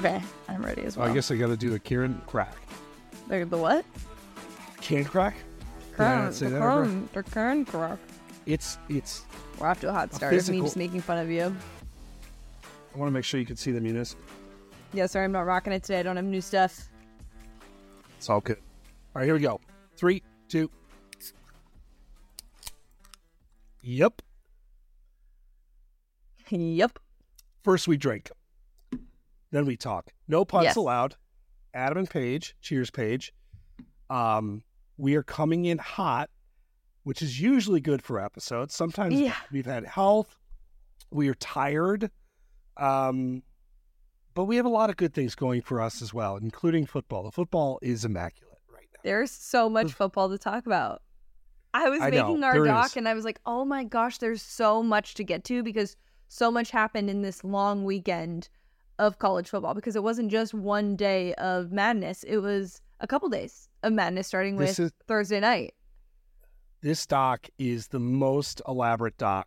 Okay, I'm ready as oh, Well, well. I guess I got to do a Kieran crack. the, the what? Can crack? Did I not say the that right? Kern, the Kern crack. It's it's. We're off to a hot start. of Me just making fun of you. I want to make sure you can see the munis. Yeah, sorry, I'm not rocking it today. I don't have new stuff. It's all good. All right, here we go. Three, two. Yep. yep. First we drink, then we talk. No puns Yes. allowed. Adam and Paige, cheers, Paige. Um, we are coming in hot, which is usually good for episodes. Sometimes Yeah. we've had health, we are tired, um, but we have a lot of good things going for us as well, including football. The football is immaculate right now. There's so much football to talk about. I was I know, making our there doc is. and I was like, oh my gosh, there's so much to get to because so much happened in this long weekend of college football because it wasn't just one day of madness. It was a couple days of madness starting with is- Thursday night. This doc is the most elaborate doc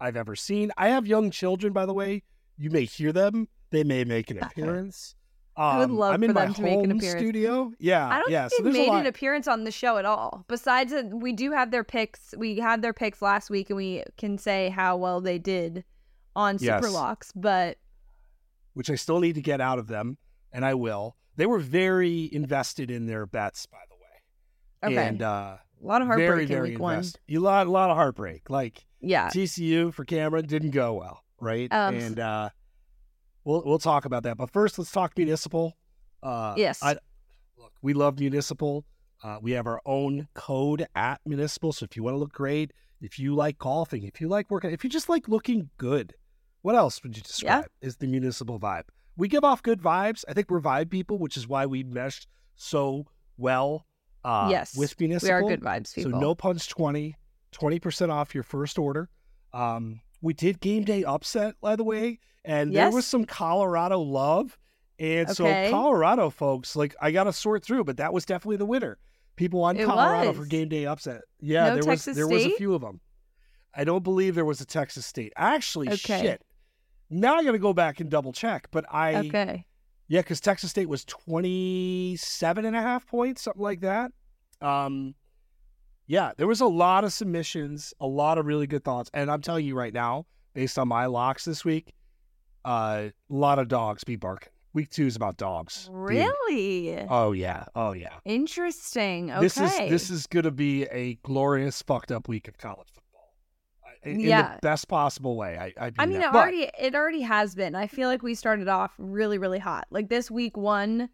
I've ever seen. I have young children, by the way. You may hear them. They may make an appearance. I would Um, love I'm in for my them to make an appearance. studio. Yeah, I don't yeah. think so a made an appearance on the show at all. Besides we do have their picks. We had their picks last week, and we can say how well they did on Yes. Superlocks. But which I still need to get out of them, and I will. They were very invested in their bets, by the way. okay, And uh, a lot of heartbreak very, in very week one. invested. A lot, a lot of heartbreak. Like Yeah, TCU for Cameron didn't go well, right? Um, and uh, we'll we'll talk about that. But first, let's talk municipal. Uh, Yes. I, look, we love municipal. Uh, we have our own code at municipal. So if you want to look great, if you like golfing, if you like working, if you just like looking good, what else would you describe is the municipal vibe? We give off good vibes. I think we're vibe people, which is why we meshed so well. Uh, yes, with municipal. we are good vibes people. So no punch 20, 20% off your first order. Um, we did game day upset, by the way, and there was some Colorado love. And Okay. so Colorado folks, like I gotta sort through, but that was definitely the winner. People on It Colorado for game day upset. Yeah, No there Texas was there was a few of them. I don't believe there was a Texas State. Actually, Okay. shit. Now I gotta go back and double check. But I okay, yeah, because Texas State was 27 and a half points, something like that. Um, yeah, there was a lot of submissions, a lot of really good thoughts. And I'm telling you right now, based on my locks this week, uh, a lot of dogs be barking. Week two is about dogs. dude. really Oh yeah. Oh yeah. interesting. Okay, This is this is gonna be a glorious fucked up week of college football. I- In Yeah. the best possible way. I I, I mean mean, that. it But- already it already has been. I feel like we started off really really hot. Like this week one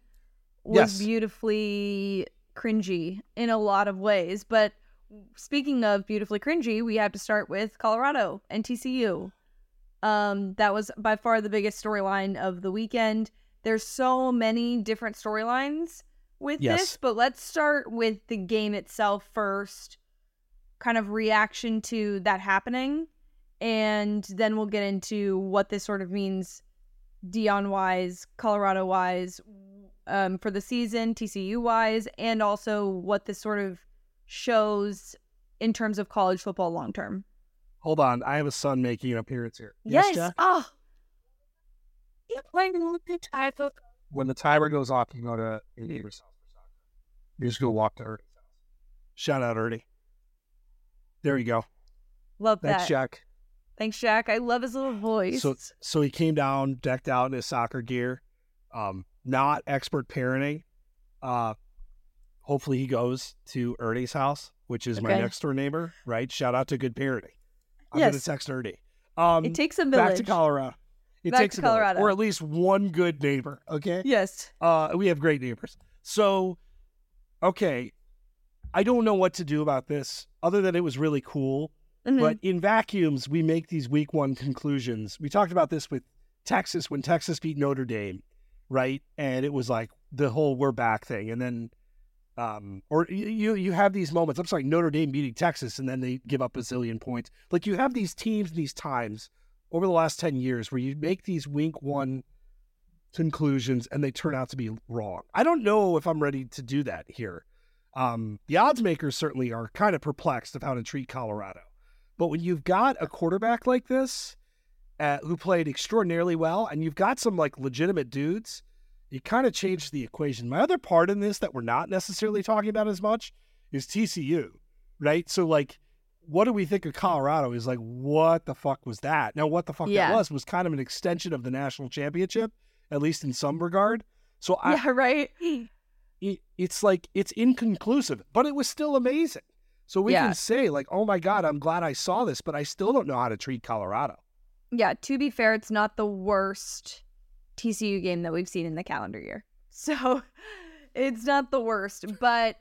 was Yes. beautifully cringy in a lot of ways. But speaking of beautifully cringy, we have to start with Colorado and TCU. Um, that was by far the biggest storyline of the weekend. There's so many different storylines with Yes. this, but let's start with the game itself first. Kind of reaction to that happening, and then we'll get into what this sort of means, Deion wise, Colorado wise, um, for the season, TCU wise, and also what this sort of shows in terms of college football long term. hold on, I have a son making an appearance here. Yes. Jack? Oh, You're playing with the type of when the timer goes off, you go to your neighbor's house for soccer. You just go walk to Ernie's house. Shout out Ernie. There you go. love that. Thanks, that. Jack. Thanks, Jack. I love his little voice. So, so he came down decked out in his soccer gear. Um, not expert parenting. Uh, hopefully he goes to Ernie's house, which is my next door neighbor. Right? Shout out to good parenting. I'm Yes. gonna text Ernie. Um, it takes a village. back to Colorado. It Back takes to a village, Colorado. or at least one good neighbor. Okay. Yes. Uh, we have great neighbors. So, okay, I don't know what to do about this other than it was really cool. Mhm. But in vacuums, we make these week one conclusions. We talked about this with Texas when Texas beat Notre Dame, right? And it was like the whole "we're back" thing, and then, um, or you you have these moments. I'm sorry, Notre Dame beating Texas, and then they give up a zillion points. Like you have these teams, these times over the last ten years where you make these week one conclusions and they turn out to be wrong. I don't know if I'm ready to do that here. Um, the odds makers certainly are kind of perplexed of how to treat Colorado. But when you've got a quarterback like this, uh, who played extraordinarily well, and you've got some like legitimate dudes, it kind of changed the equation. My other part in this that we're not necessarily talking about as much is TCU, right? So like, what do we think of Colorado? Is like, what the fuck was that? Now, what the fuck Yeah. that was was kind of an extension of the national championship, at least in some regard. So I, yeah, right. it, it's like it's inconclusive, but it was still amazing. So we Yeah. can say like, oh my god, I'm glad I saw this, but I still don't know how to treat Colorado. Yeah, to be fair, it's not the worst TCU game that we've seen in the calendar year. So it's not the worst, but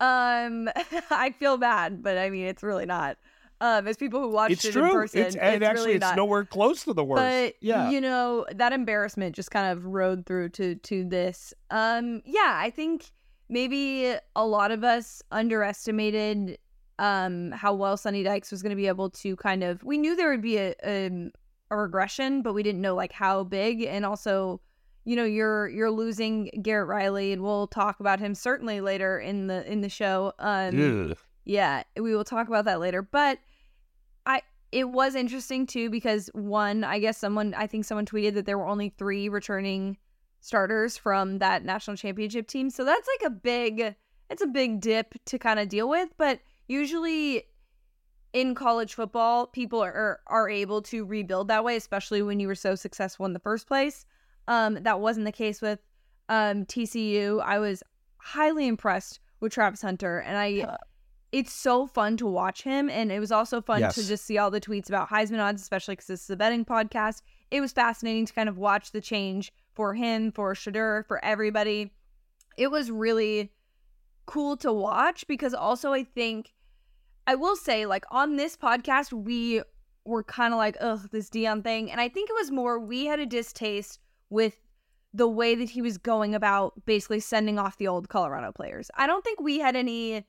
um I feel bad, but I mean it's really not. Um as people who watched it's it true. in person, it's and actually really it's not. nowhere close to the worst. But yeah. you know, that embarrassment just kind of rode through to to this. Um yeah, I think maybe a lot of us underestimated um how well Sonny Dykes was going to be able to kind of we knew there would be a, a a regression, but we didn't know like how big and also you know you're you're losing Garrett Riley and we'll talk about him certainly later in the in the show. Um. Yeah, we will talk about that later. But I it was interesting too because one, I guess someone I think someone tweeted that there were only 3 returning starters from that national championship team. So that's like a big it's a big dip to kind of deal with, but usually in college football, people are are able to rebuild that way, especially when you were so successful in the first place. Um, that wasn't the case with um, TCU. I was highly impressed with Travis Hunter, and I. It's so fun to watch him, and it was also fun Yes. to just see all the tweets about Heisman odds, especially because this is a betting podcast. It was fascinating to kind of watch the change for him, for Shedeur, for everybody. It was really cool to watch because also I think I will say, like on this podcast, we were kind of like, ugh, this Deion thing. And I think it was more we had a distaste with the way that he was going about basically sending off the old Colorado players. I don't think we had any,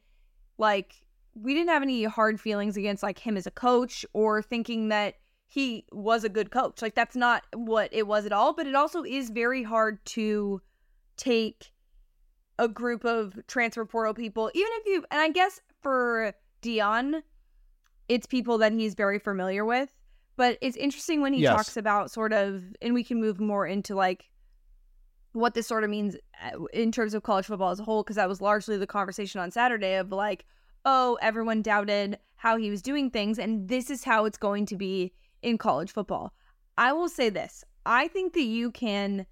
like, we didn't have any hard feelings against like him as a coach or thinking that he was a good coach. Like, that's not what it was at all. But it also is very hard to take a group of transfer portal people, even if you, and I guess for Deion, it's people that he's very familiar with. But it's interesting when he Yes. talks about sort of, and we can move more into like what this sort of means uh, in terms of college football as a whole, because that was largely the conversation on Saturday of like, oh, everyone doubted how he was doing things, and this is how it's going to be in college football. I will say this I think that you can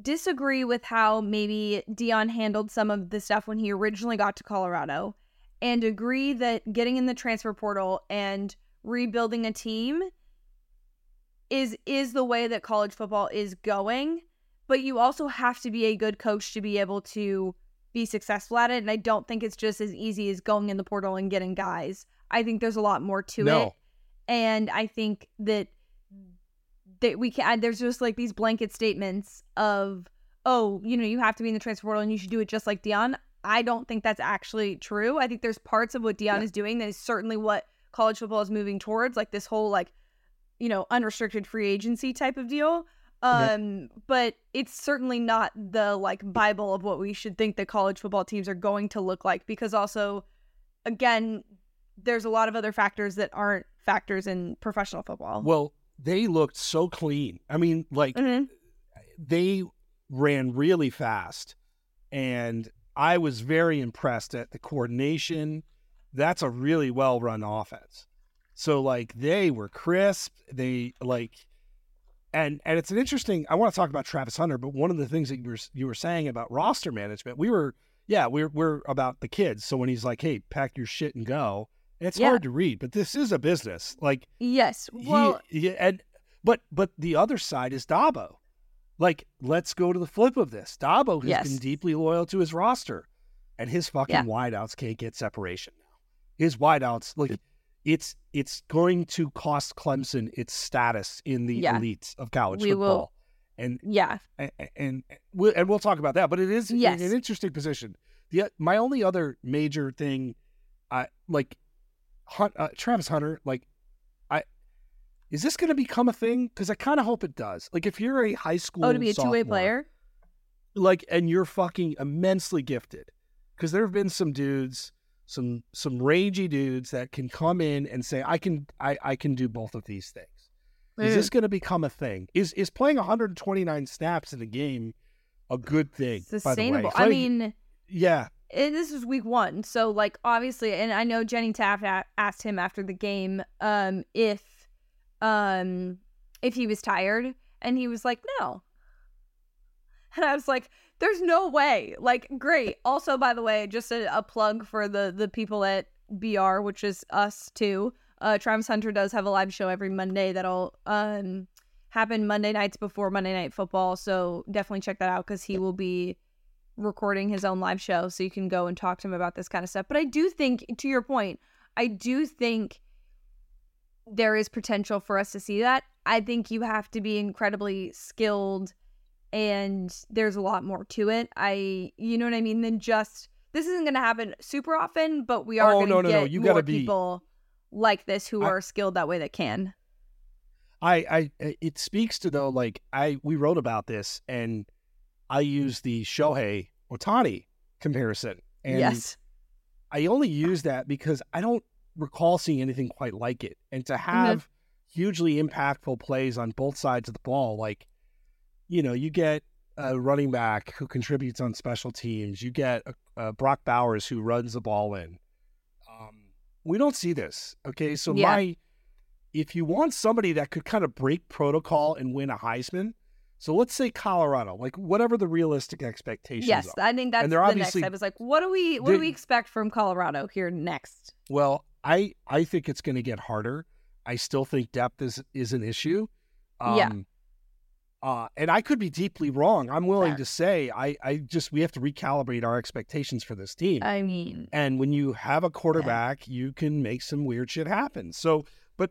disagree with how maybe Deion handled some of the stuff when he originally got to Colorado and agree that getting in the transfer portal and rebuilding a team is is the way that college football is going but you also have to be a good coach to be able to be successful at it and I don't think it's just as easy as going in the portal and getting guys. I think there's a lot more to it and I think that that we can there's just like these blanket statements of oh you know you have to be in the transfer portal and you should do it just like Deion. I don't think that's actually true. I think there's parts of what Deion Yeah. is doing that is certainly what college football is moving towards, like this whole like you know unrestricted free agency type of deal. Yeah. Um, but it's certainly not the like bible of what we should think that college football teams are going to look like because also again there's a lot of other factors that aren't factors in professional football. Well, they looked so clean. I mean, like Mhm. they ran really fast and I was very impressed at the coordination. That's a really well run offense. So like they were crisp. They like and and it's an interesting I want to talk about Travis Hunter, but one of the things that you were you were saying about roster management, we were yeah, we're we're about the kids. So when he's like, "Hey, pack your shit and go." It's Yeah. hard to read, but this is a business. Like Yes. Well, he, he- and but but the other side is Dabo. Like, let's go to the flip of this. Dabo has Yes. been deeply loyal to his roster, and his fucking Yeah. wideouts can't get separation now. His wideouts, like, it's it's going to cost Clemson its status in the Yeah. elites of college We will- football. And yeah. and and we'll, and we'll talk about that. But it is an- Yes. an interesting position. The my only other major thing, I like, Hunt, uh, Travis Hunter. Like, I is this going to become a thing? Because I kind of hope it does. Like, if you're a high school, Oh, to be a two way player. like, and you're fucking immensely gifted, because there have been some dudes, some some rangy dudes that can come in and say, I can I I can do both of these things. Is Mm. this going to become a thing? Is is playing 129 snaps in a game a good thing. by the way. sustainable. I mean, yeah, and this is week one, so like obviously, and I know Jenny Taft asked him after the game um if um if he was tired, and he was like, no. And I was like, there's no way. Like, great. Also, by the way, just a, a plug for the the people at BR, which is us too. Uh, Travis Hunter does have a live show every Monday that'll um happen Monday nights before Monday Night Football. So definitely check that out because he will be recording his own live show, so you can go and talk to him about this kind of stuff. But I do think, to your point, I do think there is potential for us to see that. I think you have to be incredibly skilled and there's a lot more to it. I you know what I mean than just this isn't going to happen super often, but we are Oh, going to no, no, get no. You more be- people like this who I- are skilled that way that can. I, I, it speaks to though, like I, we wrote about this, and I use the Shohei Ohtani comparison, and yes. I only use that because I don't recall seeing anything quite like it. And to mm-hmm. have hugely impactful plays on both sides of the ball, like, you know, you get a running back who contributes on special teams, you get a, a Brock Bowers who runs the ball in. Um, we don't see this. Okay. So, Yeah. my, if you want somebody that could kind of break protocol and win a Heisman, so let's say Colorado, like whatever the realistic expectations Yes, are. I think that's they're the next obviously- step. Is like, what do we what do we expect from Colorado here next? Well, I I think it's going to get harder. I still think depth is is an issue. Yeah. Uh, and I could be deeply wrong. I'm willing Fair. to say I I just we have to recalibrate our expectations for this team. I mean, and when you have a quarterback, you can make some weird shit happen. So, but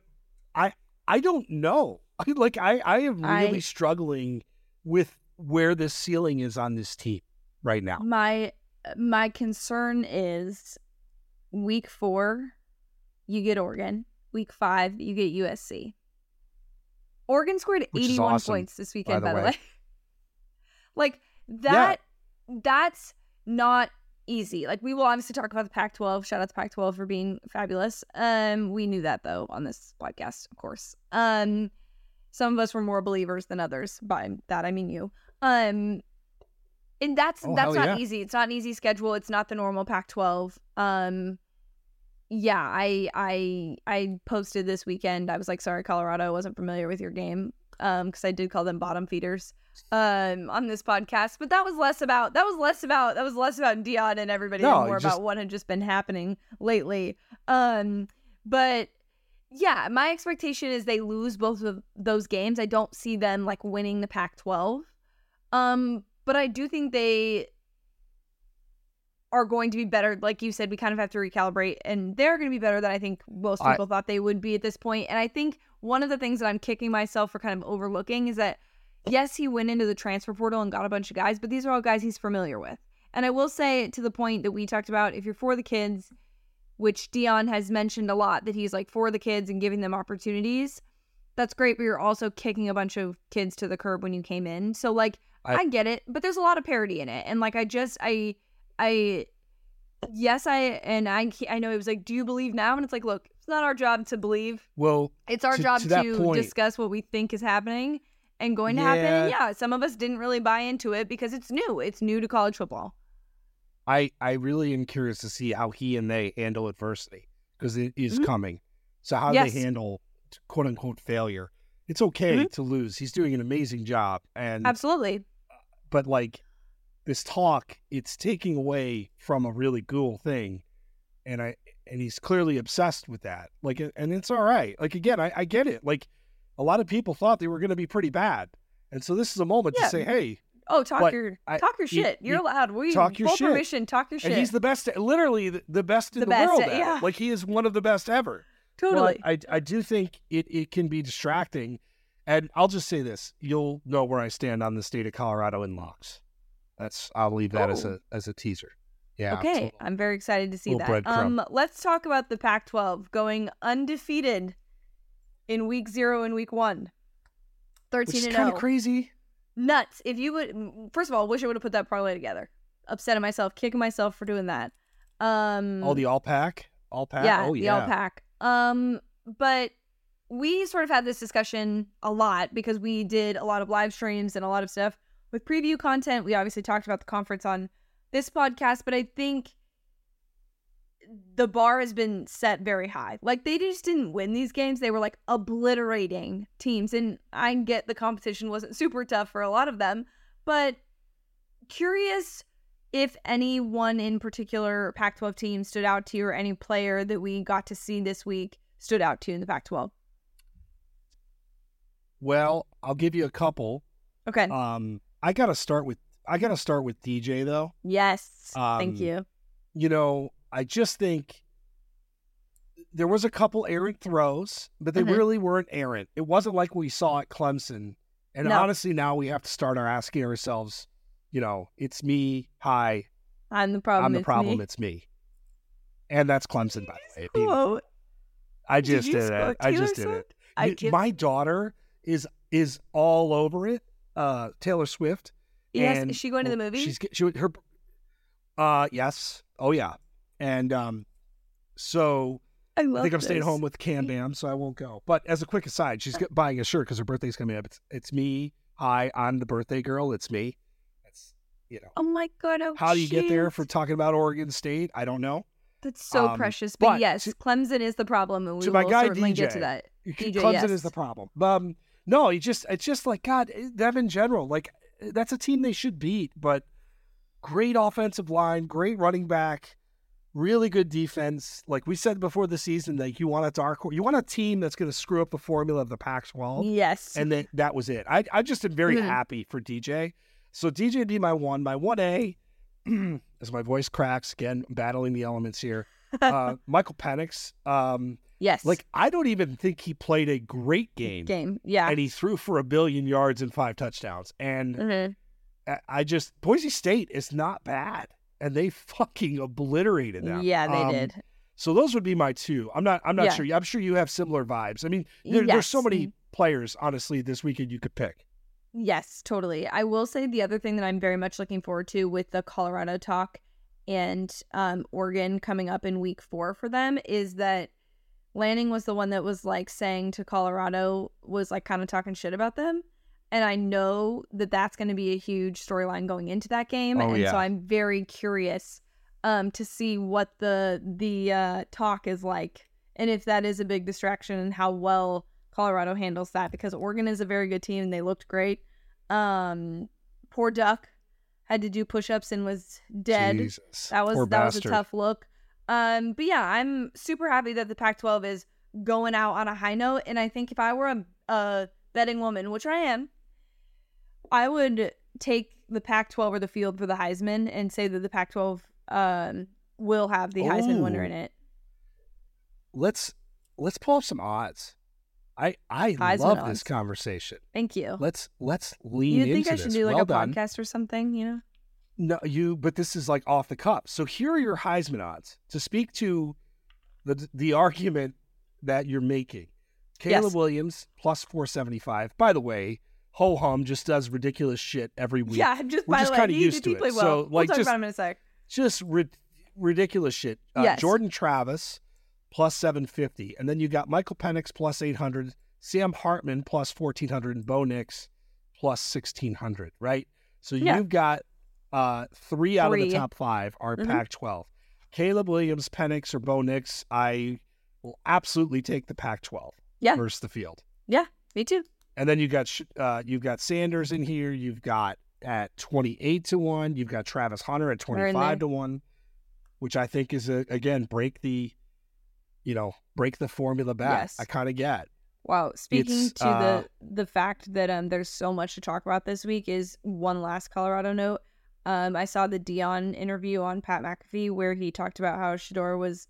I I don't know. like I I am really I- struggling with where the ceiling is on this team right now. my my concern is week four, you get Oregon. Week five, you get USC. Oregon scored Which 81 awesome, points this weekend, by by the the way. way. like that that's not easy. Like we will obviously talk about the Pac-12. Shout out to Pac-12 for being fabulous. Um, we knew that though on this podcast, of course. Um, some of us were more believers than others. By that I mean you. Um, and that's Oh, that's not yeah. easy. It's not an easy schedule. It's not the normal Pac-12. Um, yeah, I I I posted this weekend. I was like, sorry, Colorado, I wasn't familiar with your game. Um, because I did call them bottom feeders um on this podcast but that was less about that was less about that was less about deion and everybody No, and more just- about what had just been happening lately um but yeah my expectation is they lose both of those games i don't see them like winning the pac 12 um but i do think they are going to be better like you said we kind of have to recalibrate and they're going to be better than i think most I- people thought they would be at this point. and i think one of the things that i'm kicking myself for kind of overlooking is that yes, he went into the transfer portal and got a bunch of guys, but these are all guys he's familiar with. And I will say to the point that we talked about, if you're for the kids, which Deion has mentioned a lot, that he's like for the kids and giving them opportunities, that's great, but you're also kicking a bunch of kids to the curb when you came in. So like I, I- get it, but there's a lot of parity in it. And like I just I I yes, I and I I know it was like, do you believe now? And it's like, look, it's not our job to believe. Well, It's our To- job to to, point- discuss what we think is happening and going to happen. And Yeah. yeah, some of us didn't really buy into it because it's new. It's new to college football. I I really am curious to see how he and they handle adversity because it is Mhm. coming. So how Yes. they handle quote unquote failure. It's okay Mhm. to lose. He's doing an amazing job, and Absolutely. but like this talk, it's taking away from a really cool thing, and I and he's clearly obsessed with that. Like, and it's all right. Like again, I, I get it. Like a lot of people thought they were going to be pretty bad, and so this is a moment Yeah. to say, hey, Oh, talk your I- talk your shit. You're you- allowed. We talk your full shit. permission. Talk your shit. and he's the best, literally the, the best in The the, best world. yeah. Like he is one of the best ever. totally. But I, I do think it, it can be distracting. And I'll just say this. You'll know where I stand on the state of Colorado in locks. That's I'll leave that as Oh. a as a teaser. Yeah. okay, absolutely. I'm very excited to see that. Um, let's talk about the Pac-12 going undefeated in week zero and week one. Which Thirteen is and kind of crazy. nuts. If you would, first of all, wish I would have put that parlay together. Upset at myself, kicking myself for doing that. Um, Oh, the all pack? All pack? yeah, oh the yeah. all pack. Um, but we sort of had this discussion a lot because we did a lot of live streams and a lot of stuff with preview content. We obviously talked about the conference on this podcast, but I think the bar has been set very high. Like they just didn't win these games. They were like obliterating teams. And I get the competition wasn't super tough for a lot of them, but curious if anyone in particular Pac 12 team stood out to you or any player that we got to see this week stood out to you in the Pac 12. Well, I'll give you a couple. Okay. Um, I gotta start with I gotta start with DJ though. yes. Thank um, you. You know, I just think there was a couple errant throws, but they Mhm. really weren't errant. It wasn't like we saw at Clemson. And No. honestly, now we have to start our asking ourselves, you know, it's me. Hi, I'm the problem. I'm the it's problem. me. It's me. And that's Clemson, by the way. Quote. I just you did it. I just did it. I My daughter is is all over it. Uh, Taylor Swift. Yes. Is she going to the movie? She's she her. Uh, yes. Oh yeah. And um, so I love I think I'm staying home with Cam Bam, so I won't go. But as a quick aside, she's buying a shirt because her birthday's coming up. It's it's me. Hi, I'm the birthday girl. It's me. That's you know. Oh my god! Oh, How do you get there for talking about Oregon State? I don't know. That's so um, precious. But, but yes, to- Clemson is the problem, and we will guy certainly get to that. DJ, Clemson yes. is the problem. Um, no, you just it's just like God, eh, them in general. Like that's a team they should beat, but great offensive line, great running back, really good defense. Like we said before the season, like you want a dark, you want a team that's going to screw up the formula of the Pac-12, Yes. and then that was it. I I just am very Mhm. happy for DJ. So DJ would be my one. My one A, as my voice cracks again, battling the elements here. Uh, Michael Penix. Um, yes. like I don't even think he played a great game, game. Yeah. and he threw for a billion yards and five touchdowns. And Mhm. I- just Boise State is not bad, and they fucking obliterated them. Yeah, they Um, did. So those would be my two. I'm not. I'm not Yeah. sure. I'm sure you have similar vibes. I mean, there, there's so many players, honestly, this weekend you could pick. Yes, totally. I will say the other thing that I'm very much looking forward to with the Colorado talk and um, Oregon coming up in week four for them is that Lanning was the one that was like saying to Colorado, was like kind of talking shit about them. And I know that that's going to be a huge storyline going into that game. Oh, and yeah. so I'm very curious um, to see what the the uh, talk is like and if that is a big distraction and how well Colorado handles that because Oregon is a very good team and they looked great. Um, poor Duck had to do push-ups and was dead. Jesus. That was Poor that was a tough look. Um, but yeah, I'm super happy that the Pac-12 is going out on a high note, and I think if I were a, a betting woman, which I am, I would take the Pac-12 or the field for the Heisman and say that the Pac-12 um will have the Heisman winner in it. Let's let's pull up some odds. I I Heisman love odds. this conversation. Thank you. Let's let's lean You think I should this. do like well a done. podcast or something? You know? No, you. But this is like off the cuff. So here are your Heisman odds to speak to the the argument that you're making. Caleb Yes. Williams plus four seventy five. By the way, ho hum just does ridiculous shit every week. Yeah, just We're by just the way, kinda he, used he to it. well. So, we'll like, talk just- about him in a sec. just ri- ridiculous shit. Uh, Yes. Jordan Travis plus seven fifty, and then you got Michael Penix plus eight hundred, Sam Hartman plus fourteen hundred, and Bo Nix plus sixteen hundred. Right. So Yeah. you've got uh, three out of the top five are Mhm. Pac-12. Caleb Williams, Penix, or Bo Nix. I will absolutely take the Pac-12 Yeah. versus the field. Yeah, me too. And then you've got sh- uh, you've got Sanders in here. You've got at twenty eight to one. You've got Travis Hunter at We're twenty in five there. to one, which I think is a again break the, you know, break the formula back. Yes. I kind of get. Wow. Speaking It's, to uh, the the fact that um there's so much to talk about this week is one last Colorado note. Um, I saw the Deion interview on Pat McAfee where he talked about how Shedeur was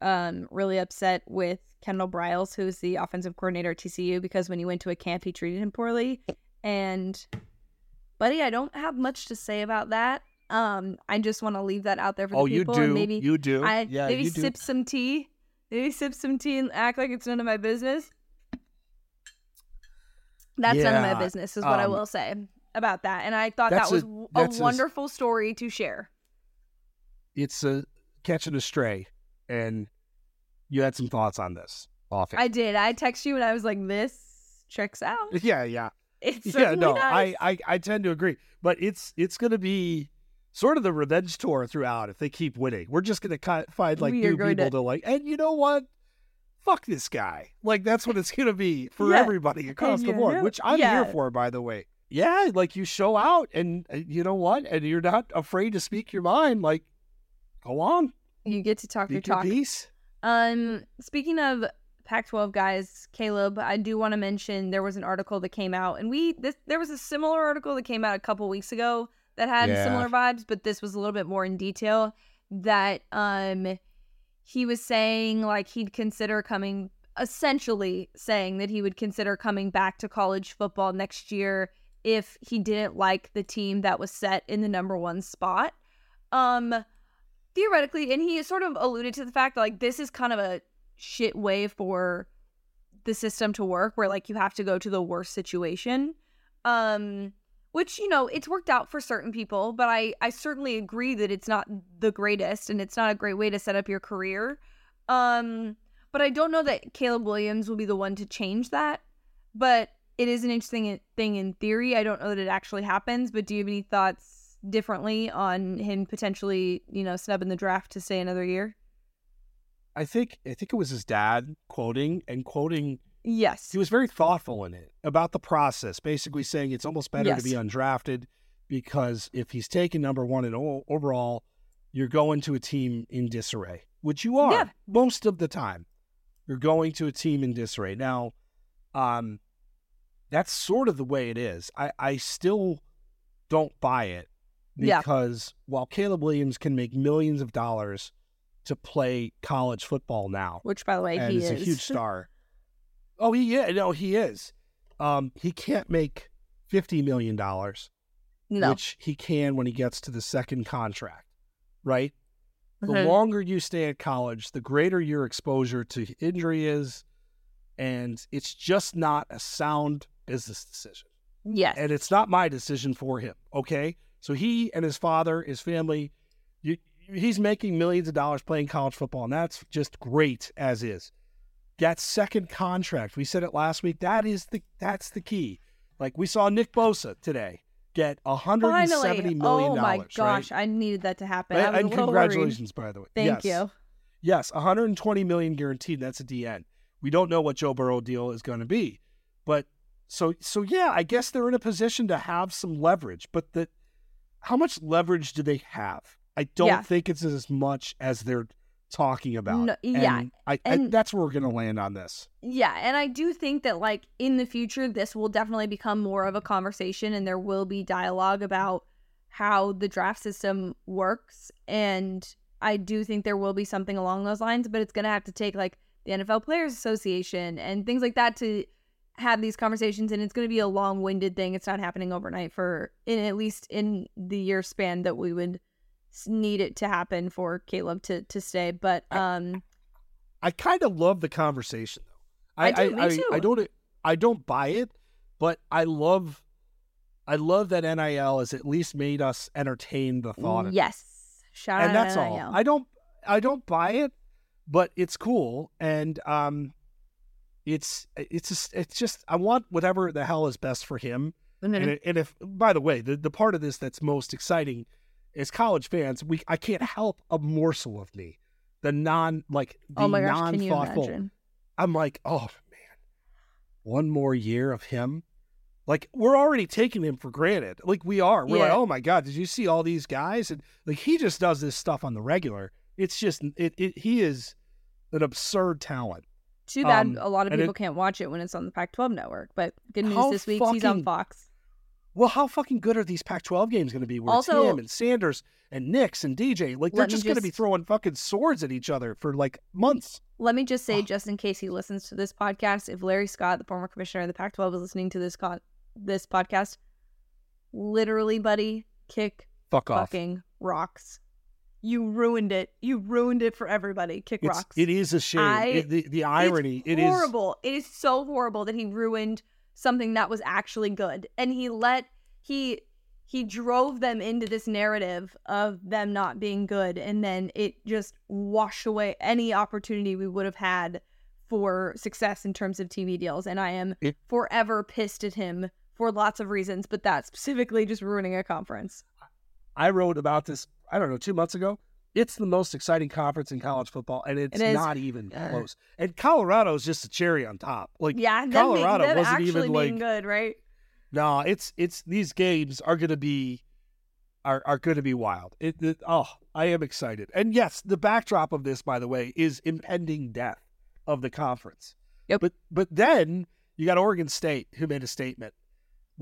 um really upset with Kendall Briles, who's the offensive coordinator at TCU, because when he went to a camp, he treated him poorly. And, buddy, I don't have much to say about that. Um, I just want to leave that out there for the Oh, you people, do. and maybe you do. I yeah, maybe you do. sip some tea. Maybe sip some tea and act like it's none of my business. That's none of my business, is what I um, will say about that. And I thought that that's a- was a, a wonderful story to share. It's a catching a stray, and you had some thoughts on this. Off I did. I text you and I was like, "This checks out." Yeah, yeah. It's yeah, no, does. I, I I tend to agree, but it's it's going to be sort of the revenge tour throughout if they keep winning. We're just going to find like We new people to- to... like, and you know what? Fuck this guy. Like that's what it's going to be for Yeah, everybody across the board, which I'm yeah. here for, by the way. Yeah, like you show out, and uh, you know what? And you're not afraid to speak your mind. Like, go on, you get to talk your speak your talk. piece. Um, speaking of Pac-12 guys, Caleb, I do want to mention there was an article that came out, and we this there was a similar article that came out a couple weeks ago that had Yeah. similar vibes, but this was a little bit more in detail. That um, he was saying like he'd consider coming, essentially saying that he would consider coming back to college football next year if he didn't like the team that was set in the number one spot. Um, theoretically, and he sort of alluded to the fact that like this is kind of a shit way for the system to work where like you have to go to the worst situation. Um which you know it's worked out for certain people but i i certainly agree that it's not the greatest and it's not a great way to set up your career um but i don't know that caleb williams will be the one to change that but it is an interesting thing in theory i don't know that it actually happens but do you have any thoughts differently on him potentially you know snubbing the draft to stay another year I think I think it was his dad quoting and quoting yes he was very thoughtful in it about the process, basically saying it's almost better Yes. to be undrafted because if he's taken number one in o- overall, you're going to a team in disarray, which you are Yeah. most of the time. You're going to a team in disarray. Now, um, that's sort of the way it is. I, I still don't buy it Yeah. because while Caleb Williams can make millions of dollars to play college football now, which by the way he is a huge star. oh, he yeah, no, he is. Um, he can't make fifty million dollars, no which he can when he gets to the second contract, right? The Mhm. longer you stay at college, the greater your exposure to injury is, and it's just not a sound business decision. yes And it's not my decision for him. Okay, so he and his father, his family, you, he's making millions of dollars playing college football, and that's just great as is. That second contract, we said it last week. That is the that's the key. Like we saw Nick Bosa today get hundred and seventy Finally. million Oh my dollars. gosh, right? I needed that to happen. And, and congratulations, by the way. Thank Yes. you. Yes, 120 million guaranteed. That's a DN. We don't know what Joe Burrow deal is going to be, but so so yeah, I guess they're in a position to have some leverage. But the how much leverage do they have? I don't Yeah. think it's as much as they're talking about. No, yeah, And I, I and- that's where we're going to land on this. Yeah, and I do think that like in the future this will definitely become more of a conversation and there will be dialogue about how the draft system works and I do think there will be something along those lines, but it's going to have to take like the NFL Players Association and things like that to have these conversations and it's going to be a long-winded thing. It's not happening overnight for in at least in the year span that we would need it to happen for Caleb to to stay, but um I kind of love the conversation though. I do, me I, too. I don't I don't buy it, but I love I love that NIL has at least made us entertain the thought of yes. Shout and out that's to all. I don't I don't buy it, but it's cool and um it's it's just, it's just I want whatever the hell is best for him. And, it- and if by the way, the, the part of this that's most exciting is college fans, we I can't help a morsel of me. The non like the oh my gosh, non can you thoughtful. imagine? I'm like, oh man, one more year of him. Like we're already taking him for granted. Like we are. We're like, oh my god, did you see all these guys? And like he just does this stuff on the regular. It's just it. it he is an absurd talent. Too bad Um, a lot of and it- people can't watch it when it's on the Pac-12 network. But good news this week, he's on Fox. Well, how fucking good are these Pac-12 games going to be? Where Also- him and Sanders and Nix and DJ, like they're just, going to be throwing fucking swords at each other for like months. Let me just say, Oh. just in case he listens to this podcast, if Larry Scott, the former commissioner of the Pac-12, is listening to this this podcast, literally, buddy, kick Fuck off. fucking rocks. You ruined it. You ruined it for everybody. Kick It's, rocks. it is a shame. I- It- the the irony. It's it is horrible. It is so horrible that he ruined something that was actually good, and he let he he drove them into this narrative of them not being good, and then it just washed away any opportunity we would have had for success in terms of TV deals. And I am It- forever pissed at him for lots of reasons, but that specifically just ruining a conference. I wrote about this, I don't know, two months ago. It's the most exciting conference in college football, and it's It not even close. And Colorado is just a cherry on top. Like, Yeah, Colorado them wasn't actually even being like good, right? no, it's it's these games are going to be are are going to be wild. It, it oh, I am excited. And yes, the backdrop of this, by the way, is impending death of the conference. Yep. But but then you got Oregon State who made a statement.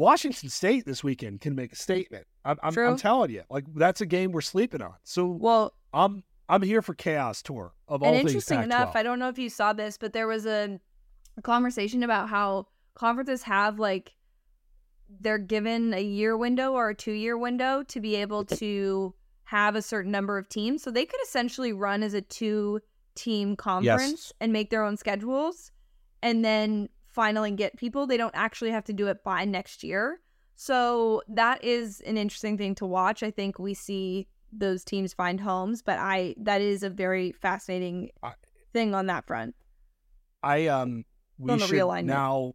Washington State this weekend can make a statement. I'm I'm, I'm telling you, like that's a game we're sleeping on. So Well, I'm I'm here for chaos tour of all and things. interesting Pac-12. enough, I don't know if you saw this, but there was a, a conversation about how conferences have like they're given a year window or a two year window to be able to have a certain number of teams. So they could essentially run as a two team conference and make their own schedules and then finally get people. They don't actually have to do it by next year. So that is an interesting thing to watch. I think we see those teams find homes, but I that is a very fascinating I- thing on that front. I um we should realignment. now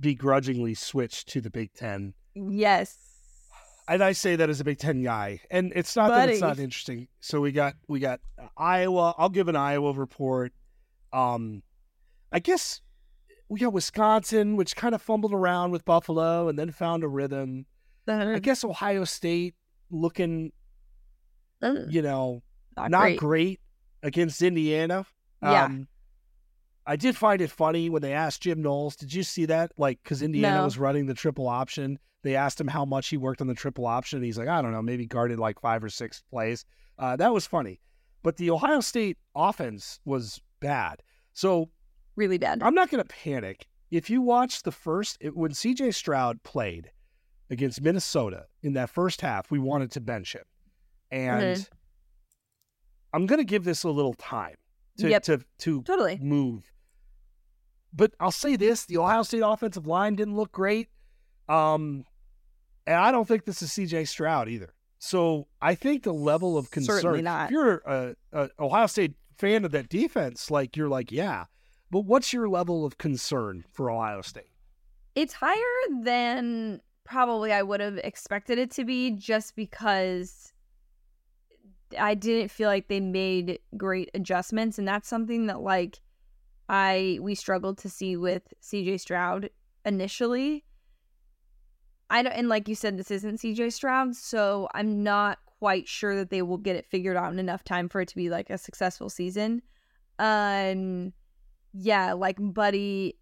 begrudgingly switch to the Big Ten. Yes. And I say that as a Big Ten guy, and it's not that it's not interesting. So we got we got Iowa. I'll give an Iowa report. Um, I guess we got Wisconsin, which kind of fumbled around with Buffalo and then found a rhythm. I guess Ohio State looking, you know, not, not great. great, against Indiana. Yeah. Um, I did find it funny when they asked Jim Knowles. Did you see that? Like, because Indiana No. was running the triple option. They asked him how much he worked on the triple option. And he's like, I don't know, maybe guarded like five or six plays. Uh, that was funny. But the Ohio State offense was bad. So Really bad. I'm not going to panic. If you watch the first, it, when CJ Stroud played against Minnesota in that first half, we wanted to bench him. And Mhm. I'm going to give this a little time to, Yep. to, to Totally. move. But I'll say this the Ohio State offensive line didn't look great. Um, and I don't think this is CJ Stroud either. So I think the level of concern, Certainly not. if you're a, a Ohio State fan of that defense, like you're like, yeah. But what's your level of concern for Ohio State? It's higher than probably I would have expected it to be just because I didn't feel like they made great adjustments and that's something that like I we struggled to see with CJ Stroud initially. I don't and like you said this isn't CJ Stroud, so I'm not quite sure that they will get it figured out in enough time for it to be like a successful season. Um yeah, like buddy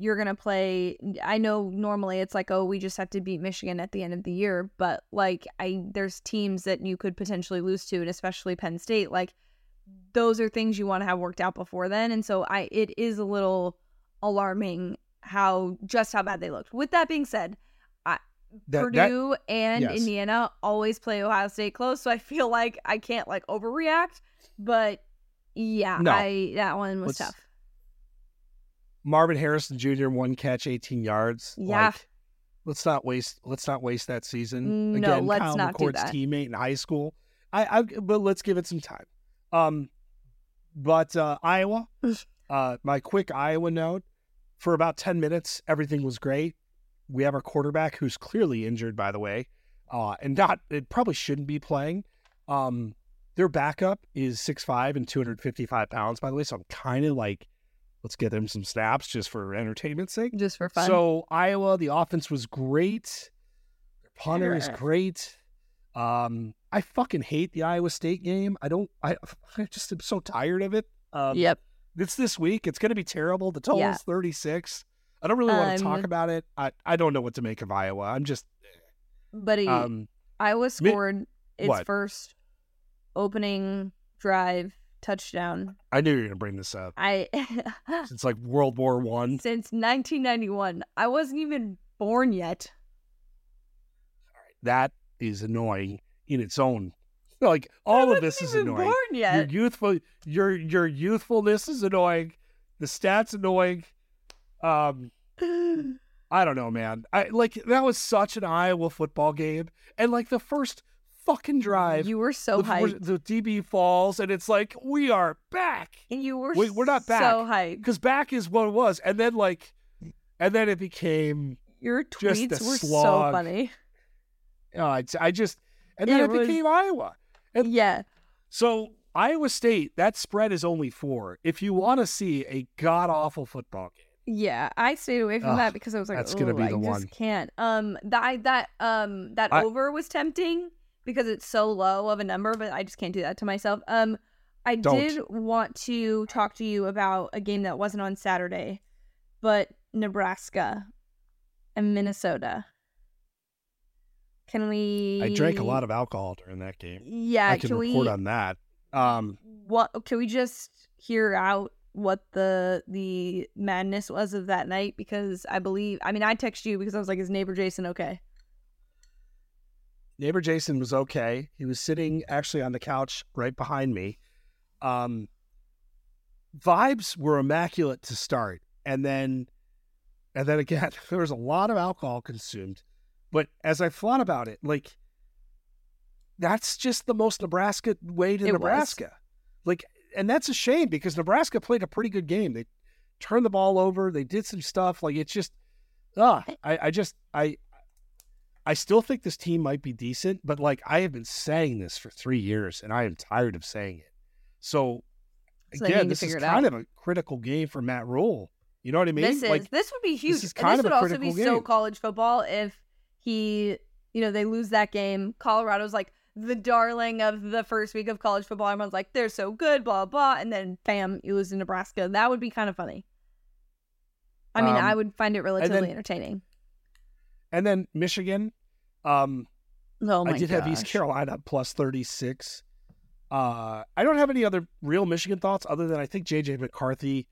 you're going to play I know normally it's like oh we just have to beat Michigan at the end of the year, but like I there's teams that you could potentially lose to and especially Penn State like those are things you want to have worked out before then and so I it is a little alarming how just how bad they looked. With that being said, That, that Purdue and yes. Indiana always play Ohio State close, so I feel like I can't like overreact. But yeah, No. I that one was Let's- tough. Marvin Harrison Jr. one catch, 18 yards. Yeah. Like, let's not waste. Let's not waste that season. No, Again, let's Kyle not do McCord's that. teammate in high school. I, I, but let's give it some time. Um, but uh, Iowa. uh, my quick Iowa note: for about 10 minutes, everything was great. We have our quarterback who's clearly injured, by the way, uh, and not. It probably shouldn't be playing. Um, their backup is 6'5 and 255 pounds, by the way. So I'm kind of like, let's get them some snaps just for entertainment's sake. Just for fun. So Iowa, the offense was great. Their punter is great. Um, I fucking hate the Iowa State game. I don't. I, I just am so tired of it. Um, yep. It's this week. It's going to be terrible. The total's Yeah. 36. I don't really want to talk Um, about it. I, I don't know what to make of Iowa. I'm just But um Iowa mi- scored its what? first opening drive touchdown. I knew you were going to bring this up. I It's like World War One. since 1991. I wasn't even born yet. That is annoying in its own. Like all of this is annoying. Your youthful your your youthfulness is annoying. The stats annoying. Um I don't know, man. I like that was such an Iowa football game. And like the first fucking drive you were so the, hyped. the DB falls and it's like we are back. And You were Wait, we're not back. so hyped. Because back is what it was. And then like and then it became Your Just tweets were so slog. funny. Oh, I, I just and then It it, was- became Iowa. And- Yeah. So Iowa State, that spread is only four. If you want to see a god awful football game, Yeah, I stayed away from Ugh, that because I was like, that's gonna "Ooh, be I the just one." can't. Um, that that um that I- over was tempting because it's so low of a number, but I just can't do that to myself. Um, I Don't. did want to talk to you about a game that wasn't on Saturday, but Nebraska and Minnesota. Can we? I drank a lot of alcohol during that game. Yeah, I can, can report we? on that. Um, what can we just hear out what the the madness was of that night because i believe i mean i text you because i was like is neighbor jason okay neighbor Jason was okay. He was sitting actually on the couch right behind me. Um, vibes were immaculate to start, and then, and then again, there was a lot of alcohol consumed. But as I thought about it, like that's just the most Nebraska way to It was. Nebraska. Like, and that's a shame because Nebraska played a pretty good game. They turned the ball over. They did some stuff. Like it's just, ah, I, I just, I, I still think this team might be decent, but like I have been saying this for three years, and I am tired of saying it. So, So again, this is kind out. of a critical game for Matt Rhule. You know what I mean? this is like, this would be huge is and kind this of would also be critical so college football if he you know they lose that game colorado's like the darling of the first week of college football everyone's like they're so good blah blah and then bam you lose to nebraska that would be kind of funny i mean Um, i would find it relatively then- entertaining and then Michigan. Um, oh I did have East. Carolina plus 36. Uh, I don't have any other real Michigan thoughts other than I think JJ McCarthy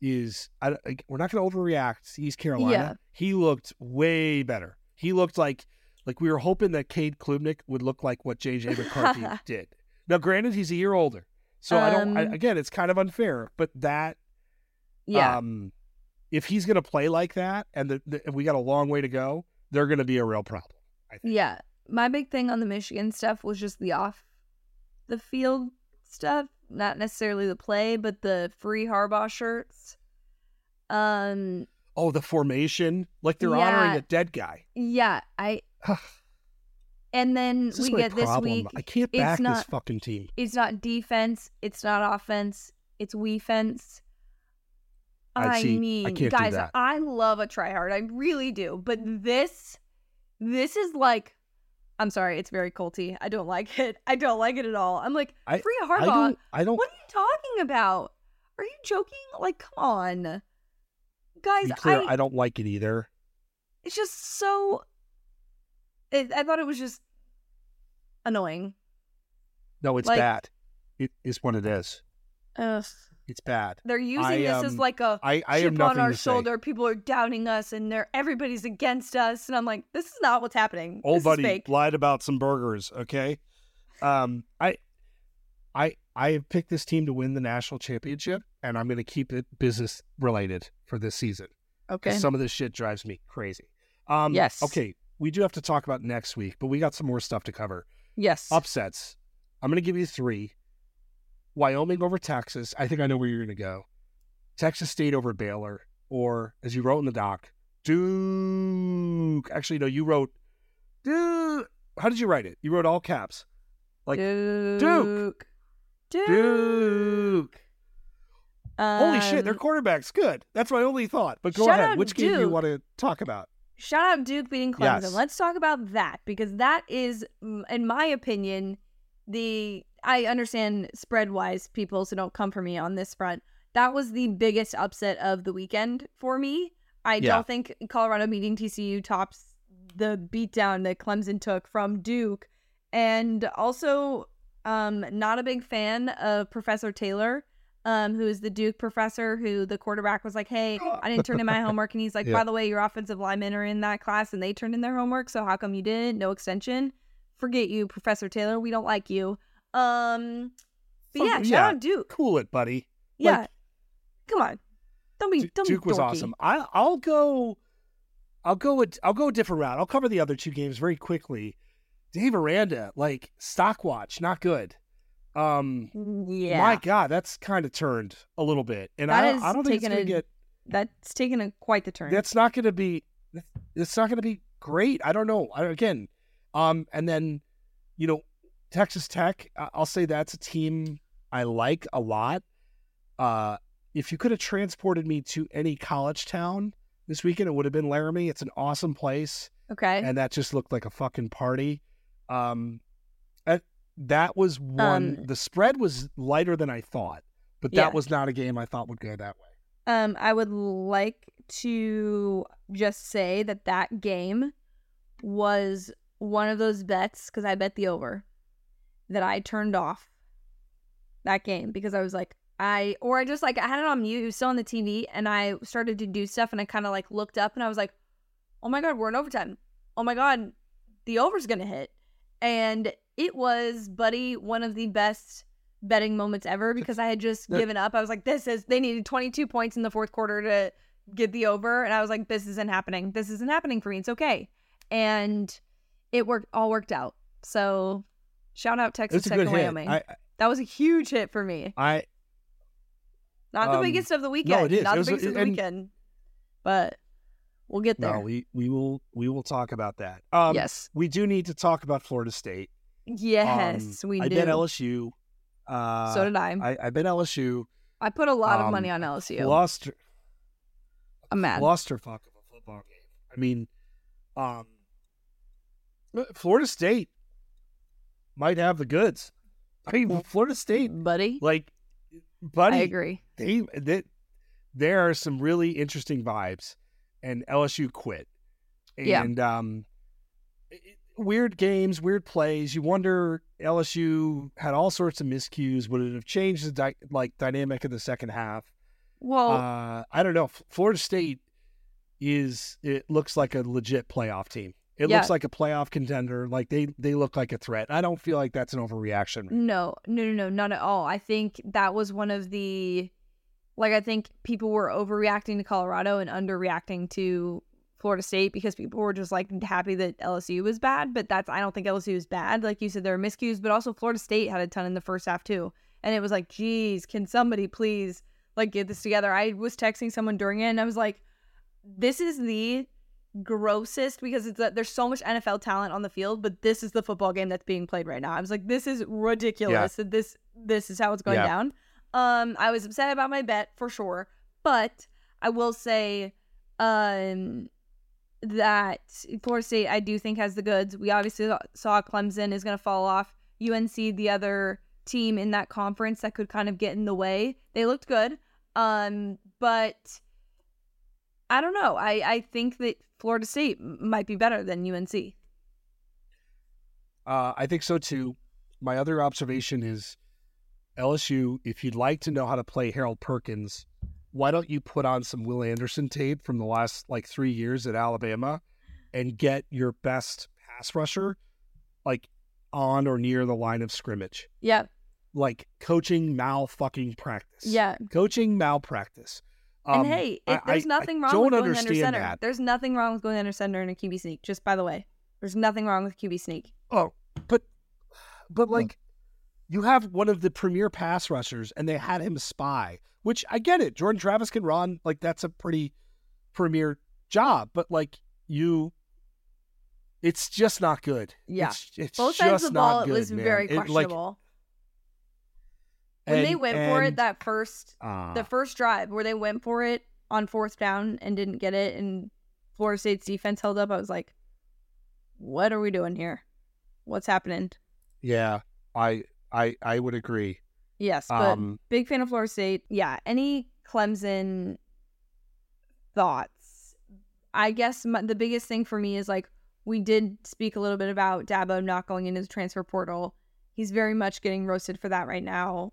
is. I, don't- we're not going to overreact East Carolina. Yeah. He looked way better. He looked like like we were hoping that Cade Klubnik would look like what JJ McCarthy did. Now, granted, he's a year older, so I don't. I, Um, again, it's kind of unfair, but that yeah um, if he's going to play like that, and the, the, we got a long way to go, they're going to be a real problem. I think. Yeah. My big thing on the Michigan stuff was just the off the field stuff, not necessarily the play, but the free Harbaugh shirts. Um Oh, the formation, like they're honoring a dead guy. yeah, I and then we get this week I can't it's back this fucking team. it's not defense, it's not offense, it's we fence. I I. I mean, do guys. I love a tryhard. I really do. But this, this is like, I'm sorry, it's very culty. I don't like it. I don't like it at all. I'm like, I- free I Harbaugh. don't. I don't. What are you talking about? Are you joking? Like, come on, guys. Clear, I, I don't like it either. it's just so. It, I thought it was just annoying. No, it's Like- bad. It is what it is. Ugh. It's bad. They're using I, this as um, like a I, I chip on our to say. shoulder. People are doubting us, and they're everybody's against us. And I'm like, this is not what's happening. Old this buddy lied about some burgers. Okay, um, I, I, I have picked this team to win the national championship, and I'm going to keep it business related for this season. Okay. Some of this shit drives me crazy. Um, Yes. Okay, we do have to talk about next week, but we got some more stuff to cover. yes. Upsets. I'm going to give you three. Wyoming over Texas. I think I know where you're going to go. Texas State over Baylor, or as you wrote in the doc, Duke. Actually, no, you wrote Duke. How did you write it? You wrote all caps. like, Duke. Duke. Duke. Duke. Holy shit, their Um, quarterback's good. That's my only thought. But go ahead. Which game do you want to talk about? Shout out Duke beating Clemson. Yes. Let's talk about that because that is, mm, in my opinion, the I understand spread wise people, so don't come for me on this front. That was the biggest upset of the weekend for me. I Yeah. don't think Colorado beating TCU tops the beatdown that Clemson took from Duke, and also um, not a big fan of Professor Taylor. Um, who is the Duke professor who the quarterback was like, Hey, I didn't turn in my homework. And he's like, Yeah. By the way, your offensive linemen are in that class and they turned in their homework. So how come you didn't? No extension. Forget you, Professor Taylor. We don't like you. Um, but Fuck- yeah, shout yeah. out Duke. Cool it, buddy. Yeah. Like- Come on. Don't be, don't Duke be was awesome. I I'll go I'll go a, I'll go a different route. I'll cover the other two games very quickly. Dave Aranda, like stock watch, not good. Um Yeah. my god, that's kind of turned a little bit. And That I, I don't think it's to a- get That's taken a quite the turn. that's not going to be it's not going to be great. I don't know. I, again, um, and then you know, Texas Tech. I'll say that's a team I like a lot. Uh, if you could have transported me to any college town this weekend, it would have been Laramie. It's an awesome place Okay. and that just looked like a fucking party. Um, that was one. Um, the spread was lighter than I thought, but Yeah. that was not a game I thought would go that way. Um, I would like to just say that that game was one of those bets because I bet the over that I turned off that game because I was like, I or I just like I had it on mute. It was still on the TV, and I started to do stuff, and I kind of like looked up, and I was like, "Oh my god, we're in overtime! Oh my god, the over's gonna hit!" And it was, buddy, one of the best betting moments ever because I had just given up. I was like, "This is." They needed 22 points in the fourth quarter to get the over, and I was like, "This isn't happening. This isn't happening for me. It's okay." And it worked. All worked out. So, shout out Texas Tech and. Wyoming. I, that was a huge hit for me. I, Not the Um, biggest of the weekend. No, it is. Not It the was- biggest of the and- weekend. But we'll get there. no, we we will we will talk about that. Um, yes. we do need to talk about Florida State. Yes, Um, we I do. bet LSU. Uh, so did I. I. I, bet LSU I put a lot of um, money on LSU. lost. I'm mad. Clusterfuck of a football game. I mean, um, Florida State might have the goods. I mean, Florida State, Buddy. like, buddy, I agree. they, they there are some really interesting vibes, and LSU quit. Yeah. And um, it- weird games, weird plays. You wonder LSU had all sorts of miscues. Would it have changed the dy- like dynamic in the second half? Well, Uh, I don't know. Florida State is it looks like a legit playoff team. It Yeah. looks like a playoff contender. Like they they look like a threat. I don't feel like that's an overreaction. no, no, no, no, not at all. I think that was one of the, like, I think people were overreacting to Colorado and underreacting to Florida State because people were just like happy that LSU was bad. But that's, I don't think LSU is bad. Like you said, there are miscues, but also Florida State had a ton in the first half too. And it was like, geez, can somebody please like get this together? I was texting someone during it and I was like, this is the grossest because it's that there's so much NFL talent on the field, but this is the football game that's being played right now. I was like, this is ridiculous. that This this is how it's going Yeah. down. Um, I was upset about my bet for sure, but I will say, um, that Florida State I do think has the goods. We obviously saw Clemson is going to fall off. UNC, the other team in that conference that could kind of get in the way. They looked good, um, but I don't know. I I think that Florida State might be better than UNC. Uh, I think so too. My other observation is LSU. If you'd like to know how to play Harold Perkins, why don't you put on some Will Anderson tape from the last like three years at Alabama, and get your best pass rusher, like on or near the line of scrimmage. Yeah, like coaching malfucking practice. yeah. Coaching malpractice. And Um, hey, I- if there's I- nothing wrong with going under center. that. There's nothing wrong with going under center in a QB sneak. Just by the way, there's nothing wrong with QB sneak. Oh, but but like you have one of the premier pass rushers and they had him spy, which I get it. Jordan Travis can run, like that's a pretty premier job, but like you it's just not good. Yeah. It's, it's Both sides of the ball, it was man. very It, like, when they and- went for it that first uh, the first drive where they went for it on fourth down and didn't get it and Florida State's defense held up, I was like, What are we doing here? What's happening? yeah, I I I would agree. Yes, but Um big fan of Florida State. Yeah, any Clemson thoughts? I guess my, the biggest thing for me is like we did speak a little bit about Dabo not going into the transfer portal. He's very much getting roasted for that right now.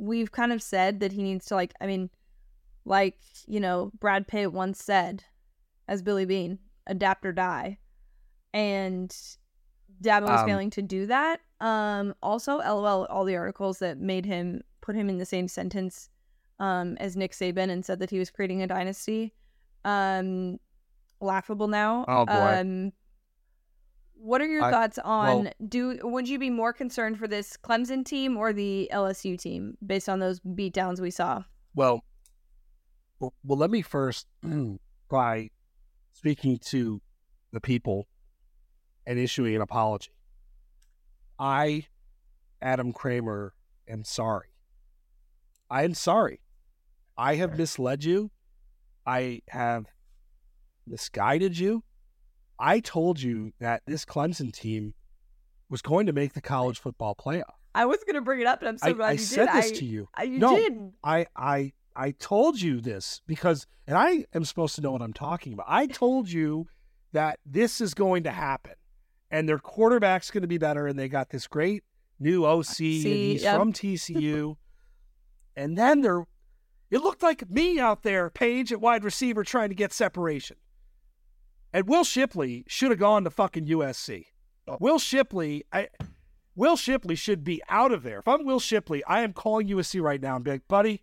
We've kind of said that he needs to like I mean like, you know, Brad Pitt once said as Billy Beane, adapt or die. And Dabo was Um, failing to do that. Um, also, LOL, all the articles that made him put him in the same sentence um, as Nick Saban and said that he was creating a dynasty. Um, laughable now. Oh, boy. Um, what are your I- thoughts on well- do would you be more concerned for this Clemson team or the LSU team based on those beatdowns we saw? Well, well, well let me first mm, by speaking to the people and issuing an apology. I, Adam Kramer, am sorry. I am sorry. I have misled you. I have misguided you. I told you that this Clemson team was going to make the college football playoff. I was gonna bring it up, and I'm so I, glad I you said did. this I, to you. I, you No. did. I I I told you this because and I am supposed to know what I'm talking about. I told you that this is going to happen. And their quarterback's going to be better and they got this great new OC and he's yep. from TCU. and then they're it looked like me out there, Paige at wide receiver trying to get separation. And Will Shipley should have gone to fucking USC. Oh. Will Shipley, I Will Shipley should be out of there. If I'm Will Shipley, I am calling USC right now and be like, buddy,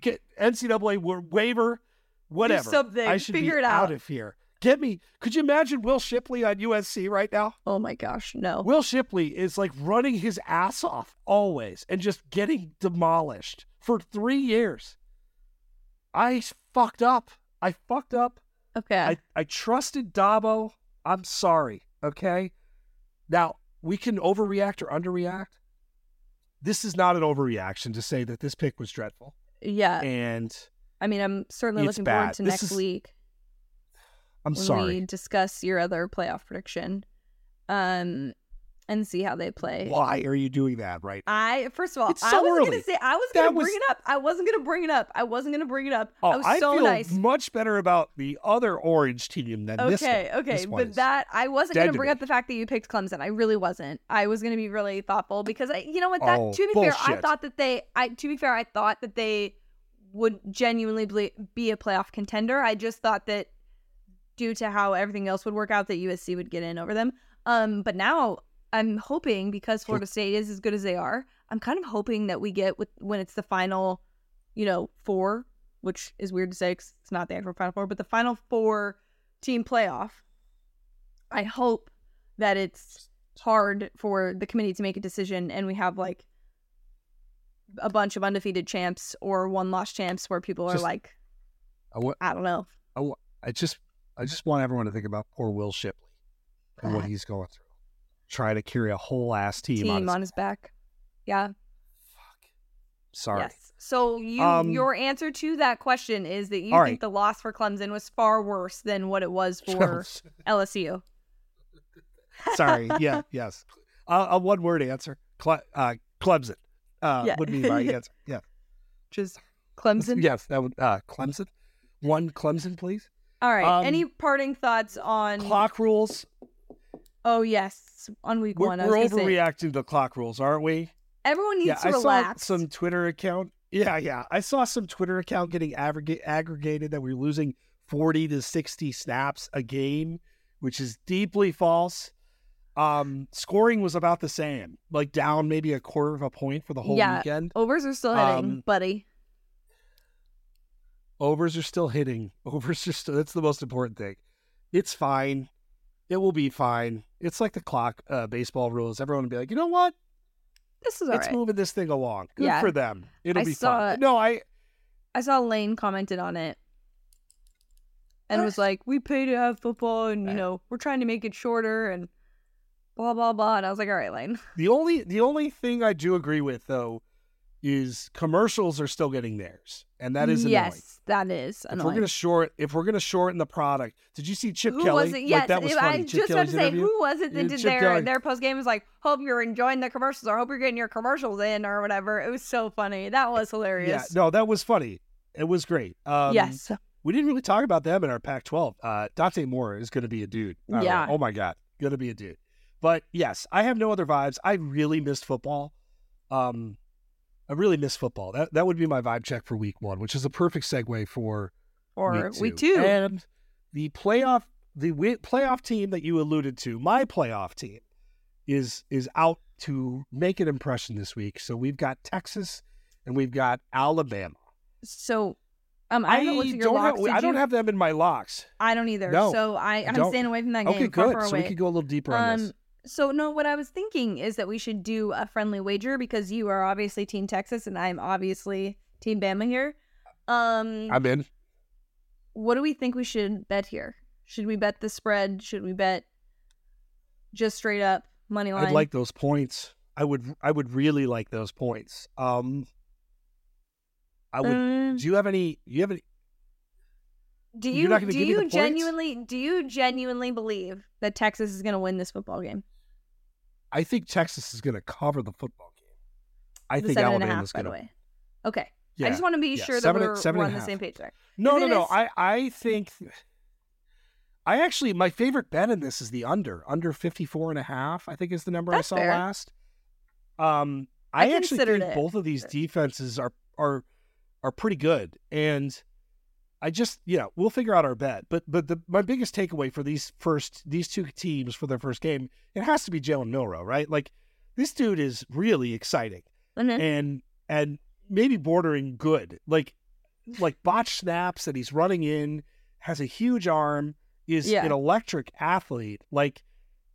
get NCAA waiver, whatever. something. I should Figure be it out. out of here. Get me. Could you imagine Will Shipley on USC right now? Oh my gosh, no. Will Shipley is like running his ass off always and just getting demolished for three years. I fucked up. I fucked up. Okay. I, I trusted Dabo. I'm sorry. Okay. Now, we can overreact or underreact. This is not an overreaction to say that this pick was dreadful. yeah. And I mean, I'm certainly looking forward to This next is- week I'm sorry. we discuss your other playoff prediction, um, and see how they play. Why are you doing that right I first of all, It's I so wasn't early. gonna say I was gonna was- bring it up. I wasn't gonna bring it up. I wasn't gonna bring it up. Oh, I was so feel nice. much better about the other orange team than this one. Okay, okay, This but that I wasn't gonna bring me. up the fact that you picked Clemson. I really wasn't. I was gonna be really thoughtful because I, you know what? That Oh, to be fair, I thought that they, I to be fair, I thought that they would genuinely be a playoff contender. I just thought that due to how everything else would work out, that USC would get in over them. Um, but now I'm hoping because Florida State is as good as they are, I'm kind of hoping that we get with when it's the final, you know, four, which is weird to say it's not the actual final four, but the final four team playoff. I hope that it's hard for the committee to make a decision and we have like a bunch of undefeated champs or one lost champs where people are like, I, I don't know. I just I just want everyone to think about poor Will Shipley and what he's going through. Trying to carry a whole ass team, Team on his, on his back. Yeah. Fuck. Sorry. Yes. So you Um, your answer to that question is that you think right. the loss for Clemson was far worse than what it was for LSU. Sorry. Yeah. Yes. Uh, a one word answer. Cle- uh, Clemson. Uh, Yeah. Would be my answer. Yeah. Just Clemson. Yes. That would. Uh, Clemson. One Clemson, please. All right. Um, Any parting thoughts on Clock rules. Oh yes, on week We're, one. I we're gonna say, overreacting to clock rules, aren't we? everyone needs yeah, to I relax. saw some Twitter account. Yeah, yeah. I saw some Twitter account getting aggregate, aggregated that we are losing 40 to 60 snaps a game, which is deeply false. Um, scoring was about the same, like down maybe a quarter of a point for the whole Yeah. weekend. Overs are still hitting, Um, buddy. Overs are still hitting. Overs are still, that's the most important thing. It's fine. It will be fine. It's like the clock, uh, baseball rules. Everyone will be like, you know what? This is all it's right. moving this thing along. Good Yeah. for them. It'll I be saw fine. No, I, I saw Lane commented on it and was like, "We pay to have football, and you know, we're trying to make it shorter and blah blah blah." And I was like, "All right, Lane." The only the only thing I do agree with though is commercials are still getting theirs, and that is annoying. yes, that is If we're gonna short, if we're gonna shorten the product, did you see Chip who Kelly? was it? Like, Yes, that was funny. I Chip just about Kelly's to say, interview? who was it that did Chip their Kelly. their post game was like, "Hope you're enjoying the commercials," or "Hope you're getting your commercials in," or whatever. It was so funny. That was hilarious. Yeah, no, that was funny. It was great. Um, yes. we didn't really talk about them in our Pac-12. Uh, Dante Moore is going to be a dude. I know. Yeah. Oh my god, going to be a dude. But yes, I have no other vibes. I really missed football. Um, I really miss football. That that would be my vibe check for week one, which is a perfect segue for Or week week two. two. And the playoff the wi- playoff team that you alluded to, my playoff team, is is out to make an impression this week. So we've got Texas and we've got Alabama. So, um, I haven't looked at your don't locks. have, Did I don't you? have them in my locks. I don't either. No, so I, I'm don't. staying away from that game. Okay, good. So we could go a little deeper on this. So no, what I was thinking is that we should do a friendly wager because you are obviously Team Texas and I'm obviously Team Bama here. Um, I'm in. what do we think we should bet here? Should we bet the spread? Should we bet just straight up money line? I'd like those points. I would I would really like those points. Um I would Um, do you have any do you have any do you do give me the you genuinely do you genuinely believe that Texas is going to win this football game? I think Texas is gonna cover the football game. I the think seven and a Alabama's half, gonna the way. Okay, yeah. I just want to be yeah, sure that seven and- we're, seven we're on the half. same page there. No, no, no. is- I, I think I actually my favorite bet in this is the under. Under 54 and a half, I think is the number That's I saw fair. last. Um I I, actually think it. both of these defenses are are are pretty good. And I just yeah, we'll figure out our bet. But but the my biggest takeaway for these first these two teams for their first game, it has to be Jalen Milroe, right? Like this dude is really exciting Mhm. and and maybe bordering good. Like like botch snaps that he's running in, has a huge arm, is Yeah. an electric athlete. Like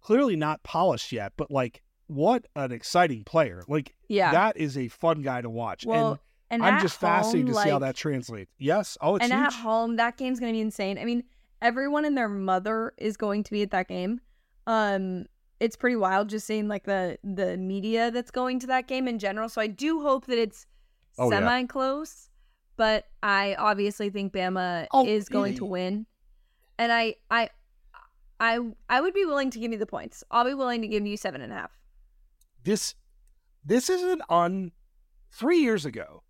clearly not polished yet, but like what an exciting player. Like yeah. that is a fun guy to watch. well, and, and I'm just fascinated home, to see how that translates. Yes. Oh, it's and huge. at home, that game's going to be insane. I mean, everyone and their mother is going to be at that game. Um, it's pretty wild just seeing like the the media that's going to that game in general. So I do hope that it's Oh, semi close, but I obviously think Bama Oh, is going to win, and I I I I would be willing to give you the points. I'll be willing to give you seven and a half. this this isn't on three years ago.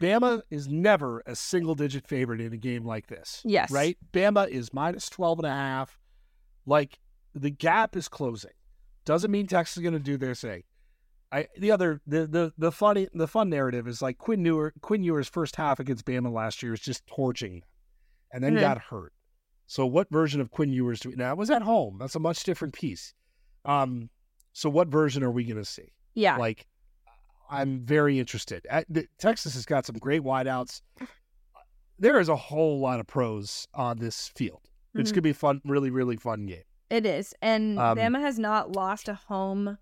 Bama is never a single digit favorite in a game like this. Yes. Right? Bama is minus 12 and a half. Like the gap is closing. Doesn't mean Texas is going to do their thing. I the other the the the funny the fun narrative is like Quinn Ewer Quinn Ewers' first half against Bama last year was just torching them, and then Mhm. got hurt. So what version of Quinn Ewers do we now? It was at home. That's a much different piece. Um, so what version are we going to see? Yeah. Like, I'm very interested. At, the, Texas has got some great wideouts. There is a whole lot of pros on this field. It's Mhm. gonna be a fun, really, really fun game. It is. And Um, Bama has not lost a home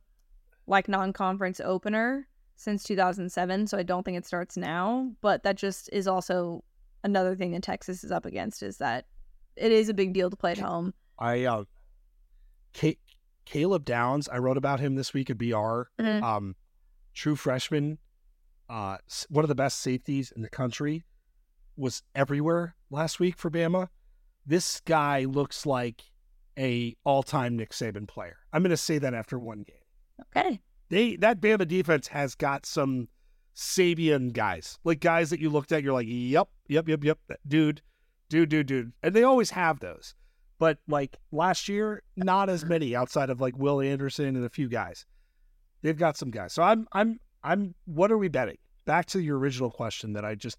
like non-conference opener since 2007, so I don't think it starts now, but that just is also another thing that Texas is up against is that it is a big deal to play at home. I, uh, Ca- Caleb Downs. I wrote about him this week at BR. Mhm. Um, true freshman, uh, one of the best safeties in the country, was everywhere last week for Bama. This guy looks like a all-time Nick Saban player. I'm going to say that after one game. Okay. they that Bama defense has got some Sabian guys, like guys that you looked at, you're like, yep, yep, yep, yep, dude, dude, dude, dude, and they always have those. But like last year, not as many outside of like Will Anderson and a few guys. They've got some guys. So I'm, I'm, I'm. What are we betting? Back to your original question that I just,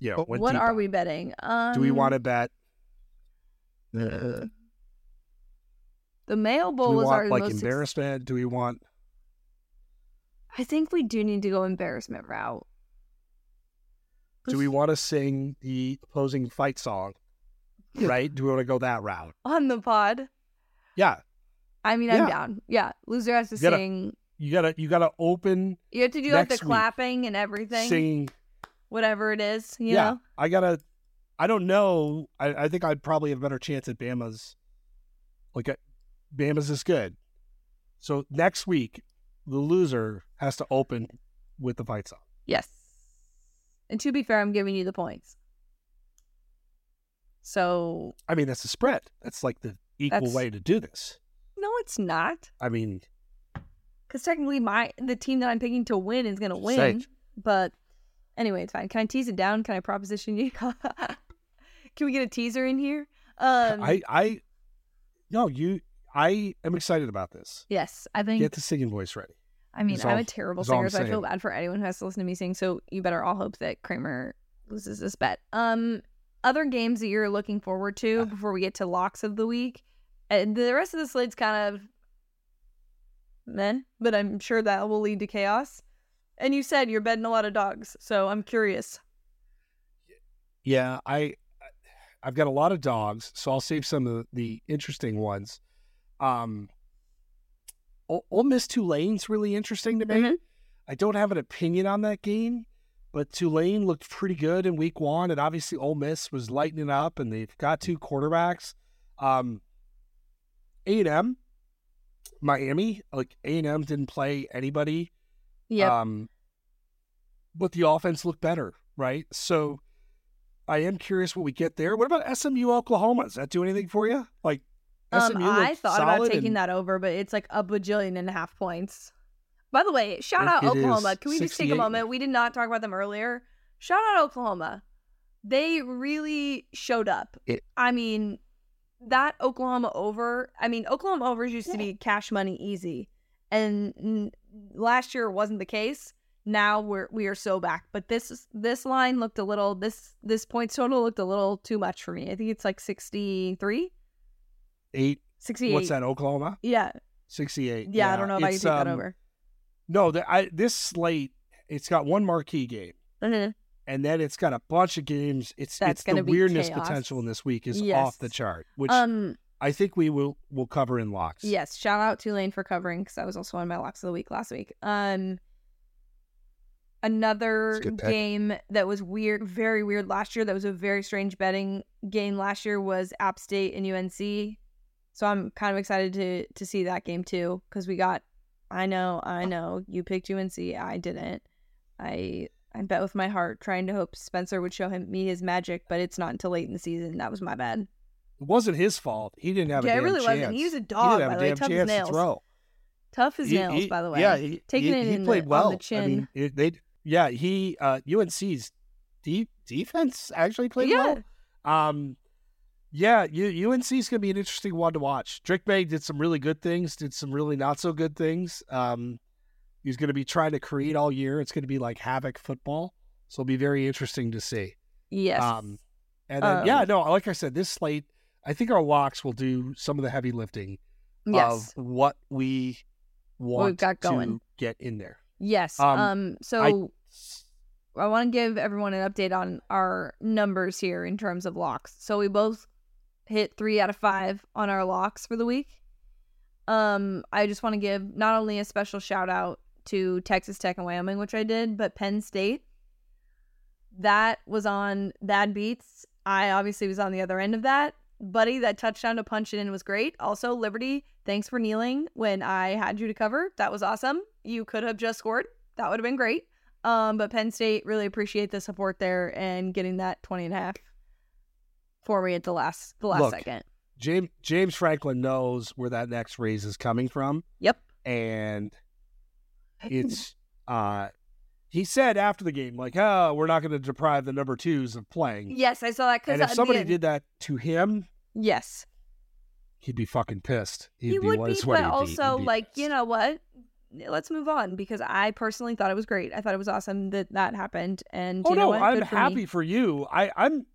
you know, went what are on. we betting? Um, Do we want to bet? The Mayo Do Bowl we was our want like most ex- embarrassment? Do we want? I think we do need to go embarrassment route. Do we want to sing the opposing fight song? Right? Do we want to go that route? on the pod? Yeah. I mean, I'm Yeah. down. Yeah, loser has to You sing. You gotta you gotta open You have to do like the clapping and everything, singing. whatever it is. You yeah, know. I gotta. I don't know. I, I think I'd probably have a better chance at Bama's. Like, uh, Bama's is good. So next week, the loser has to open with the fight song. Yes. And to be fair, I'm giving you the points. So I mean, that's the spread. That's like the equal way to do this. no, it's not. I mean, Because technically, my the team that I'm picking to win is going to win. But anyway, it's fine. Can I tease it down? Can I proposition you? Can we get a teaser in here? Um, I I no you. I am excited about this. yes, I think. Get the singing voice ready. I mean, is I'm a terrible singer, so I feel bad for anyone who has to listen to me sing. So you better all hope that Kramer loses this bet. Um, other games that you're looking forward to before we get to locks of the week, and the rest of the slate's kind of men, but I'm sure that will lead to chaos. And you said you're betting a lot of dogs, so I'm curious. Yeah, I I've got a lot of dogs, so I'll save some of the interesting ones. Um, Ole Miss Tulane's really interesting to me. Mhm. I don't have an opinion on that game, but Tulane looked pretty good in Week One, and obviously Ole Miss was lighting it up, and they've got two quarterbacks. Um, A and M, Miami, like A and M didn't play anybody. Yep. Um, but the offense looked better, right? So I am curious what we get there. What about SMU Oklahoma? Does that do anything for you? Like um, SMU I thought about taking and that over, but it's like a bajillion and a half points. By the way, shout out it Oklahoma. Can we just take a moment? We did not talk about them earlier. Shout out Oklahoma. They really showed up. It- I mean, that Oklahoma over, I mean, Oklahoma overs used to be cash money easy. And n- last year wasn't the case. Now we're we are so back. But this this line looked a little this this points total looked a little too much for me. I think it's like 63, eight. 68. What's that? Oklahoma, Yeah. sixty-eight. Yeah, I don't know if I can it's, take that um, over. No, the, I, this slate, it's got one marquee game. Mhm. And then it's got a bunch of games. It's That's it's the be weirdness chaos. potential in this week is Yes. off the chart, which Um I think we will will cover in locks. Yes, shout out Tulane for covering because I was also on my locks of the week last week. Um, another That's a good pick. game that was weird, very weird last year. That was a very strange betting game last year was App State and UNC. So I'm kind of excited to to see that game too because we got. I know, I know, you picked UNC. I didn't. I I bet with my heart, trying to hope Spencer would show him me his magic, but it's not until late in the season. That was my bad. It wasn't his fault. He didn't have a Yeah, it really chance. wasn't. He was a dog, by the way, tough as nails. to throw. Tough as He- nails, he- by the way. Yeah, he, Taking he, it he in the- played on well. the I mean, it, they yeah he uh, UNC's de- defense actually played Yeah. well. Um, yeah, U- UNC's gonna be an interesting one to watch. Drake Maye did some really good things, did some really not so good things. Um, he's gonna be trying to create all year. It's gonna be like havoc football, so it'll be very interesting to see. Yes. Um, and then yeah, Um, no, like I said, this slate, I think our locks will do some of the heavy lifting yes. of what we want got going. to get in there. yes. Um, um, so I, want to give everyone an update on our numbers here in terms of locks. So we both hit 3 out of 5 on our locks for the week. Um I just want to give not only a special shout out to Texas Tech and Wyoming, which I did, but Penn State. That was on Bad Beats. I obviously was on the other end of that. Buddy, that touchdown to punch it in was great. Also, Liberty, thanks for kneeling when I had you to cover. That was awesome. You could have just scored. That would have been great. Um, but Penn State really appreciate the support there and getting that 20 and a half for me at the last the last Look. second. James James Franklin knows where that next raise is coming from, Yep. and it's uh he said after the game like, "Oh, we're not going to deprive the number twos of playing." Yes, I saw that because and if somebody did that to him, yes, he'd be fucking pissed. He'd he be would be, but also be like you know what? Let's move on because I personally thought it was great. I thought it was awesome that that happened. And Oh you know no, what? I'm for me. happy for you. I I'm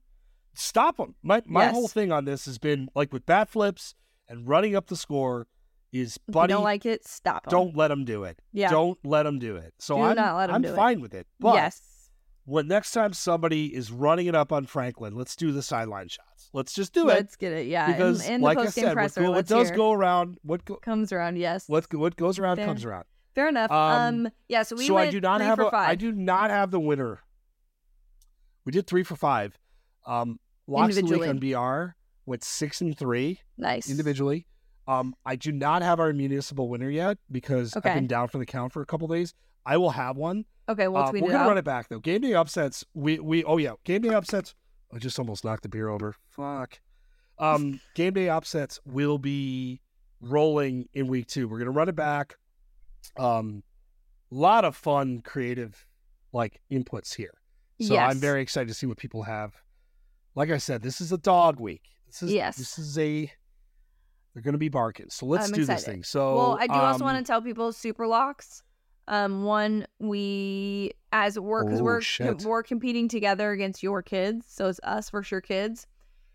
stop him. My my Yes. whole thing on this has been like with bat flips and running up the score is If you buddy. don't like it, stop 'em. don't let him do it. Yeah. Don't let him do it. So Do I'm not let I'm do it. fine with it. But yes. when next time somebody is running it up on Franklin, let's do the sideline shots. Let's just do it Let's get it. Yeah. because, and, and like the I said, what, presser. go- what does go around, what go, comes around. Yes. what what goes around Fair. comes around. Fair enough. Um, Um. Yeah. So we so I do not three have for a, five. I do not have the winner. We did three for five. Um, locks the week on BR went six and three Nice. individually. Um, I do not have our municipal winner yet because Okay. I've been down for the count for a couple days. I will have one. Okay. we'll uh, We're it gonna out. run it back though. Game day upsets. We we oh yeah, game day upsets. I just almost knocked the beer over. Fuck. Um, game day upsets will be rolling in week two. We're gonna run it back. Um, lot of fun, creative, like inputs here. So I'm very excited to see what people have. Like I said, this is a dog week. This is Yes. This is a. They're gonna be barking. So let's I'm do this thing. So well, I do also um, want to tell people super locks. Um, one we as we're because Oh, we're shit. we're competing together against your kids, so it's us versus your kids.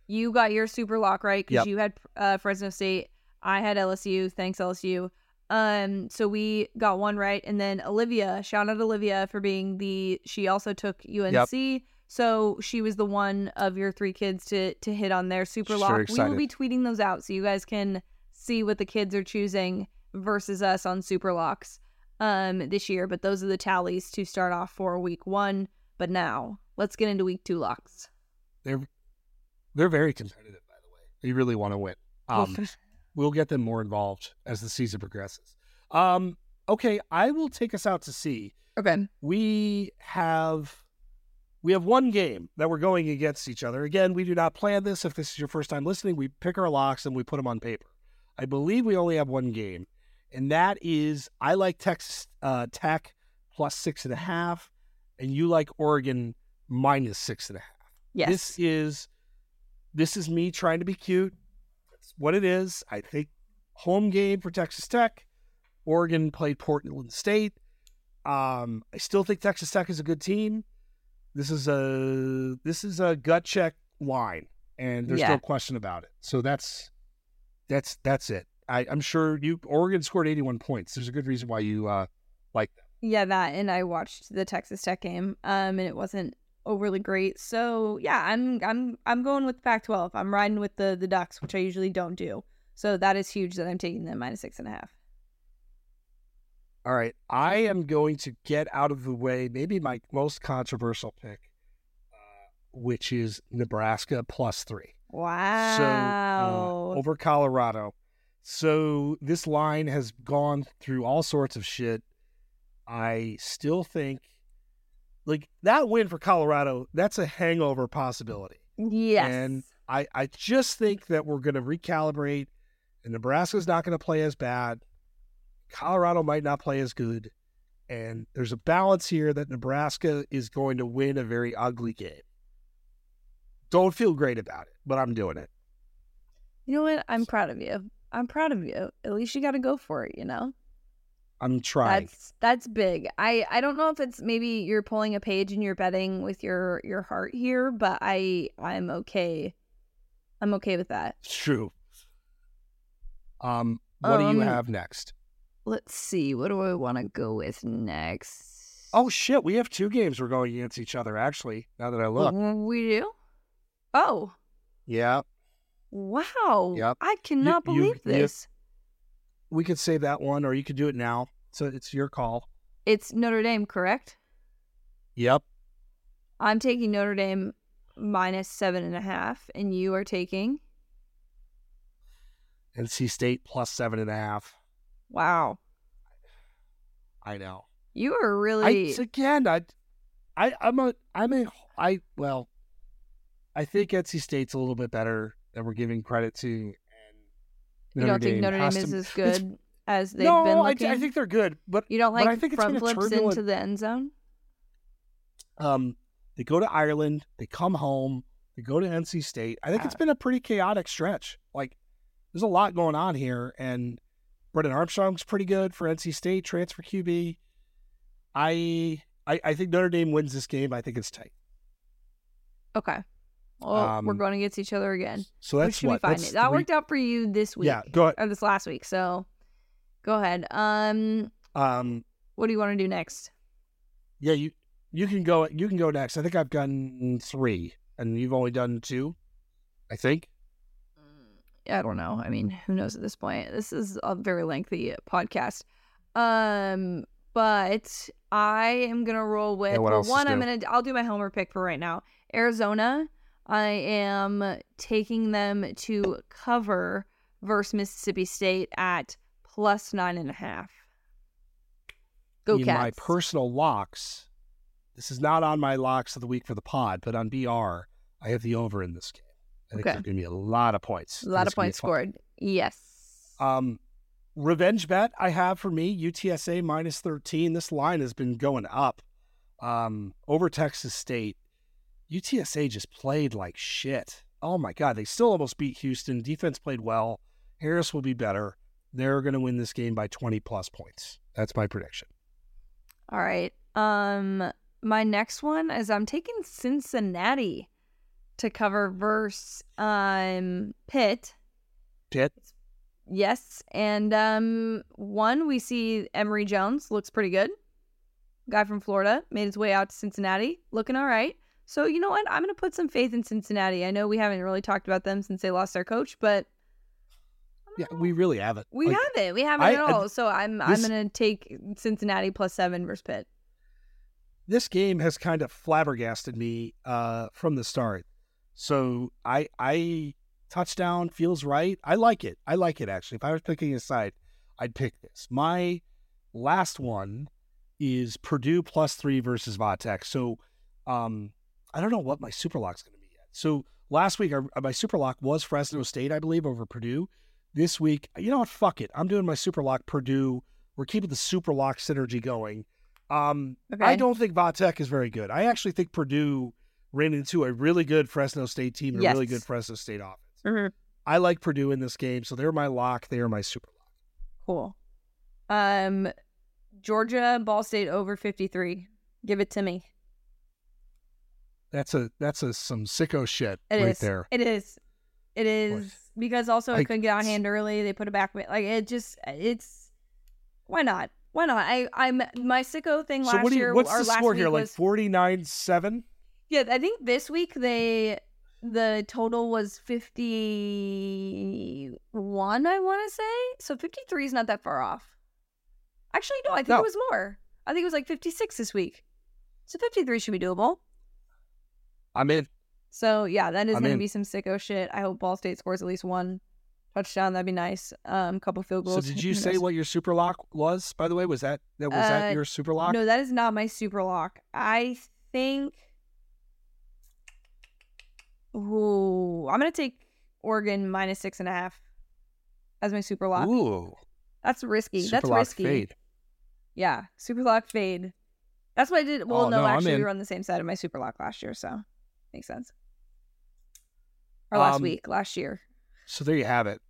You got your super lock right because Yep. you had uh, Fresno State. I had LSU. Thanks LSU. Um, so we got one right, and then Olivia, shout out Olivia for being the. She also took UNC, so she was the one of your three kids to to hit on their super Sure lock. We will be tweeting those out so you guys can see what the kids are choosing versus us on super locks um this year. But those are the tallies to start off for week one. But now let's get into week two locks. they're they're very competitive by the way They really want to win. Um, we'll get them more involved as the season progresses. Um, okay, I will take us out to sea. okay. We have we have one game that we're going against each other. Again, we do not plan this. If this is your first time listening, we pick our locks and we put them on paper. I believe we only have one game, and that is I like Texas uh, Tech plus six and a half, and you like Oregon minus six and a half. Yes. This is this is me trying to be cute. That's what it is. I think home game for Texas Tech. Oregon played Portland State. Um, I still think Texas Tech is a good team. This is a this is a gut check line, and there's Yeah. no question about it. So that's that's that's it. I, I'm sure you Oregon scored 81 points. There's a good reason why you uh, like them. Yeah, that and I watched the Texas Tech game, um, and it wasn't overly great. So yeah, I'm I'm I'm going with the Pac-12. I'm riding with the the Ducks, which I usually don't do. So that is huge that I'm taking them minus six and a half. All right, I am going to get out of the way. Maybe my most controversial pick, uh, which is Nebraska plus three. Wow. So uh, over Colorado. So this line has gone through all sorts of shit. I still think like that win for Colorado, that's a hangover possibility. yes. and I, I just think that we're going to recalibrate and Nebraska's not going to play as bad. Colorado might not play as good. And there's a balance here that Nebraska is going to win a very ugly game. Don't feel great about it, but I'm doing it. you know what? I'm proud of you. I'm proud of you. At least you got to go for it. You know. I'm trying. That's that's big. I I don't know if it's maybe you're pulling a page and you're betting with your your heart here, but I I'm okay. I'm okay with that. It's true. Um, what do you Um, have next? Let's see. What do I want to go with next? Oh shit, we have two games we're going against each other. Actually, now that I look, we do. Oh yeah, wow! Yep. I cannot you- believe you- this. we could save that one, or you could do it now. So it's your call. It's Notre Dame, correct? Yep. I'm taking Notre Dame minus seven and a half, and you are taking. NC State plus seven and a half. Wow, I know. you are I really. again, I, I, I'm a, I'm a, I well, I think NC State's a little bit better than we're giving credit to. And you don't think Notre Dame is to- as good as they've no, been I, looking? I think they're good, but you don't but like I think it's front been flips turbulent- into the end zone. um, they go to Ireland, they come home, they go to NC State. I think it's been a pretty chaotic stretch. Like, there's a lot going on here, and Brennan Armstrong's pretty good for NC State transfer QB. I, I, I think Notre Dame wins this game. I think it's tight. Okay. Well, we're Um, going against each other again. So that's what be fine. that's That three- worked out for you this week. Yeah, go ahead. Or this last week. So go ahead. Um, Um, what do you want to do next? yeah, you you can go you can go next. I think I've done three, and you've only done two. I think. I don't know. I mean, who knows at this point? This is a very lengthy podcast. Um, but I am gonna roll with Yeah, well, one. I'm gonna I'll do my homer pick for right now. Arizona. I am taking them to cover versus Mississippi State at plus nine and a half. Go in Cats! my personal locks. This is not on my locks of the week for the pod, but on BR, I have the over in this game. I think Okay. there's going to be a lot of points. a lot of points fun. scored. Yes. Um, revenge bet I have for me UTSA minus thirteen. This line has been going up. Um, over Texas State, UTSA just played like shit. Oh my god, they still almost beat Houston. Defense played well. Harris will be better. They're going to win this game by twenty plus points. That's my prediction. All right. Um, my next one is I'm taking Cincinnati to cover verse um Pitt. Pitt. Yes, and um one we see Emory Jones looks pretty good. Guy from Florida made his way out to Cincinnati, looking all right. So you know what? I'm gonna put some faith in Cincinnati. I know we haven't really talked about them since they lost their coach, but Yeah, we really haven't. we Like, haven't. We haven't I- at I- all. so I'm this- I'm gonna take Cincinnati plus seven versus Pitt. this game has kind of flabbergasted me uh, from the start. So I I touchdown feels right. I like it. I like it actually. If I was picking a side, I'd pick this. My last one is Purdue plus three versus Va Tech. So um, I don't know what my super lock's going to be yet. So last week, our, my super lock was Fresno State, I believe, over Purdue. This week, you know what? Fuck it. I'm doing my super lock Purdue. We're keeping the super lock synergy going. Um, Okay. I don't think Va Tech is very good. I actually think Purdue ran into a really good Fresno State team and a really good Fresno State offense. Mhm. I like Purdue in this game, so they're my lock. They are my super lock. Cool. Um, Georgia Ball State over 53. Give it to me. That's a that's a some sicko shit It is. right there. It is. It is because also it I- couldn't get on hand early. They put it back. Like it just it's why not? Why not? I I'm my sicko thing So last what you, year. what's the score here? Like forty nine seven? Yeah. I think this week they the total was fifty one. I want to say so. Fifty three is not that far off. Actually, no. I think No. it was more. I think it was like fifty six this week. So fifty three should be doable. I'm in. So yeah, that is I'm gonna in. be some sicko shit. I hope Ball State scores at least one touchdown. That'd be nice. Um, couple field goals So did you say what your super lock was? By the way, was that that was that Uh, your super lock? No, that is not my super lock. I think. Ooh, I'm gonna take Oregon minus six and a half as my super lock. Ooh, That's risky. super That's lock risky. fade. Yeah, super lock fade. That's what I did. Well, Oh, no, no, actually, we were on the same side of my super lock last year, so makes sense. Or last Um, week, last year. So there you have it.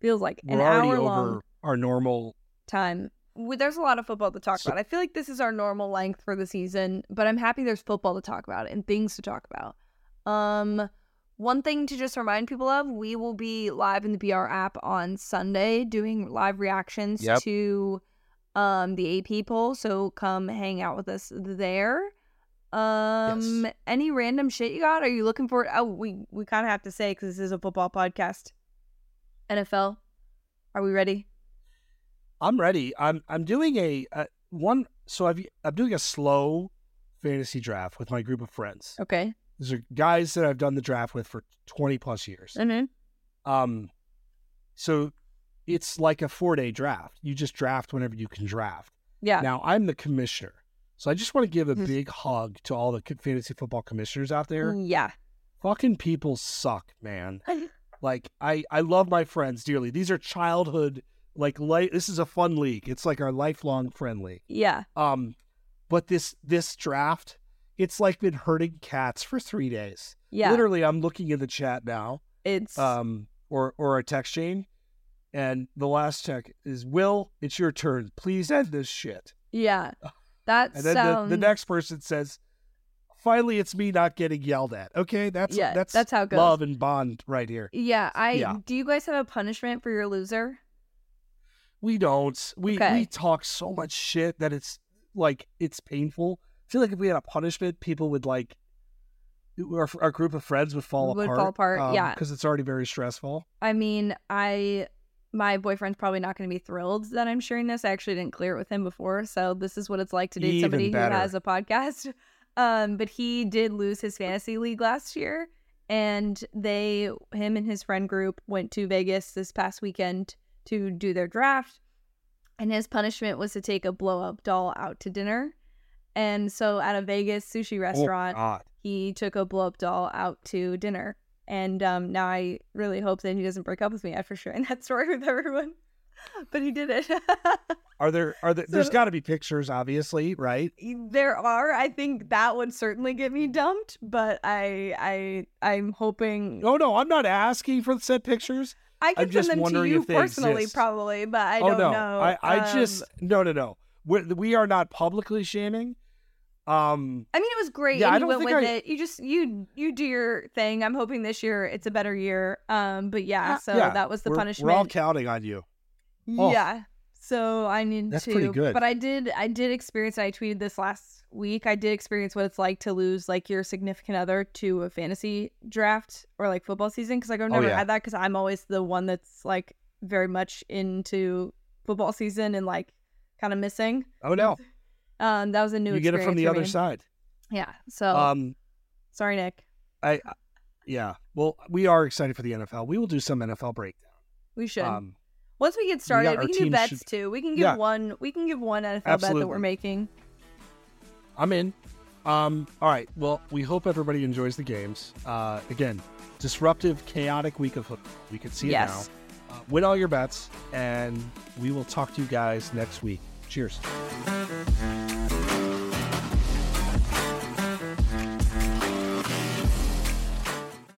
Feels like We're an already hour over long our normal. time. There's a lot of football to talk So- about. I feel like this is our normal length for the season, but I'm happy there's football to talk about and things to talk about. Um, one thing to just remind people of: we will be live in the BR app on Sunday doing live reactions Yep. to um the AP poll. So come hang out with us there. Um, any random shit you got? Are you looking for? Oh, we we kind of have to say because this is a football podcast. NFL, are we ready? I'm ready. I'm I'm doing a, a one. So I've I'm doing a slow fantasy draft with my group of friends. Okay. These are guys that I've done the draft with for 20 plus years. Mm-hmm. Um, so it's like a four day draft. You just draft whenever you can draft. Yeah. Now I'm the commissioner, so I just want to give a Mhm. big hug to all the fantasy football commissioners out there. Yeah. Fucking people suck, man. Like I I love my friends dearly. These are childhood like light. This is a fun league. It's like our lifelong friend league. Yeah. Um, but this this draft, it's like been hurting cats for three days. Yeah. Literally, I'm looking in the chat now, It's um, or or a text chain, and the last check is Will. It's your turn. Please end this shit. yeah. That And then sounds the, the next person says, "Finally, it's me not getting yelled at." Okay, that's Yeah, that's that's how it goes. love and bond right here. Yeah, I Yeah. do you guys have a punishment for your loser? We don't. We Okay. we talk so much shit that it's like it's painful. I feel like if we had a punishment, people would like our, our group of friends would fall Would apart. fall apart, yeah. because it's already very stressful. I mean, I my boyfriend's probably not going to be thrilled that I'm sharing this. I actually didn't clear it with him before, so this is what it's like to date Even somebody better. who has a podcast. Um, but he did lose his fantasy league last year, and they, him and his friend group, went to Vegas this past weekend to do their draft, and his punishment was to take a blow up doll out to dinner. And so, at a Vegas sushi restaurant, Oh, he took a blow up doll out to dinner. And um, now I really hope that he doesn't break up with me after sharing that story with everyone. But he did it. Are there are there? there's So- got to be pictures, obviously, right? there are. I think that would certainly get me dumped. But I, I, I'm hoping Oh no, I'm not asking for the said pictures. I can I'm just send them to you personally, exist. probably. But I oh don't no, know. I I Um, just no no no. we we are not publicly shaming. Um, I mean, it was great. Yeah, and I you don't went think with I- it. You just you you do your thing. I'm hoping this year it's a better year. Um, but yeah, Uh, so yeah, that was the we're, punishment. We're all counting on you. Oh. Yeah. So I need That's to pretty good. But I did I did experience I tweeted this last week. I did experience what it's like to lose like your significant other to a fantasy draft or like football season cuz like I've Oh, never yeah. had that cuz I'm always the one that's like very much into football season and like kind of missing. Oh no, Um that was a new you get it from the other me. side. Yeah. So Um, sorry Nick. I Yeah. Well, we are excited for the NFL. We will do some NFL breakdown. We should. Um, Once we get started, our we, can do bets should- too. We can give Yeah. one. We can give one NFL bet that we're making. I'm in. Um, all right. Well, we hope everybody enjoys the games. Uh, again, disruptive, chaotic week of football. We can see it Yes. now. Uh, win all your bets, and we will talk to you guys next week. Cheers.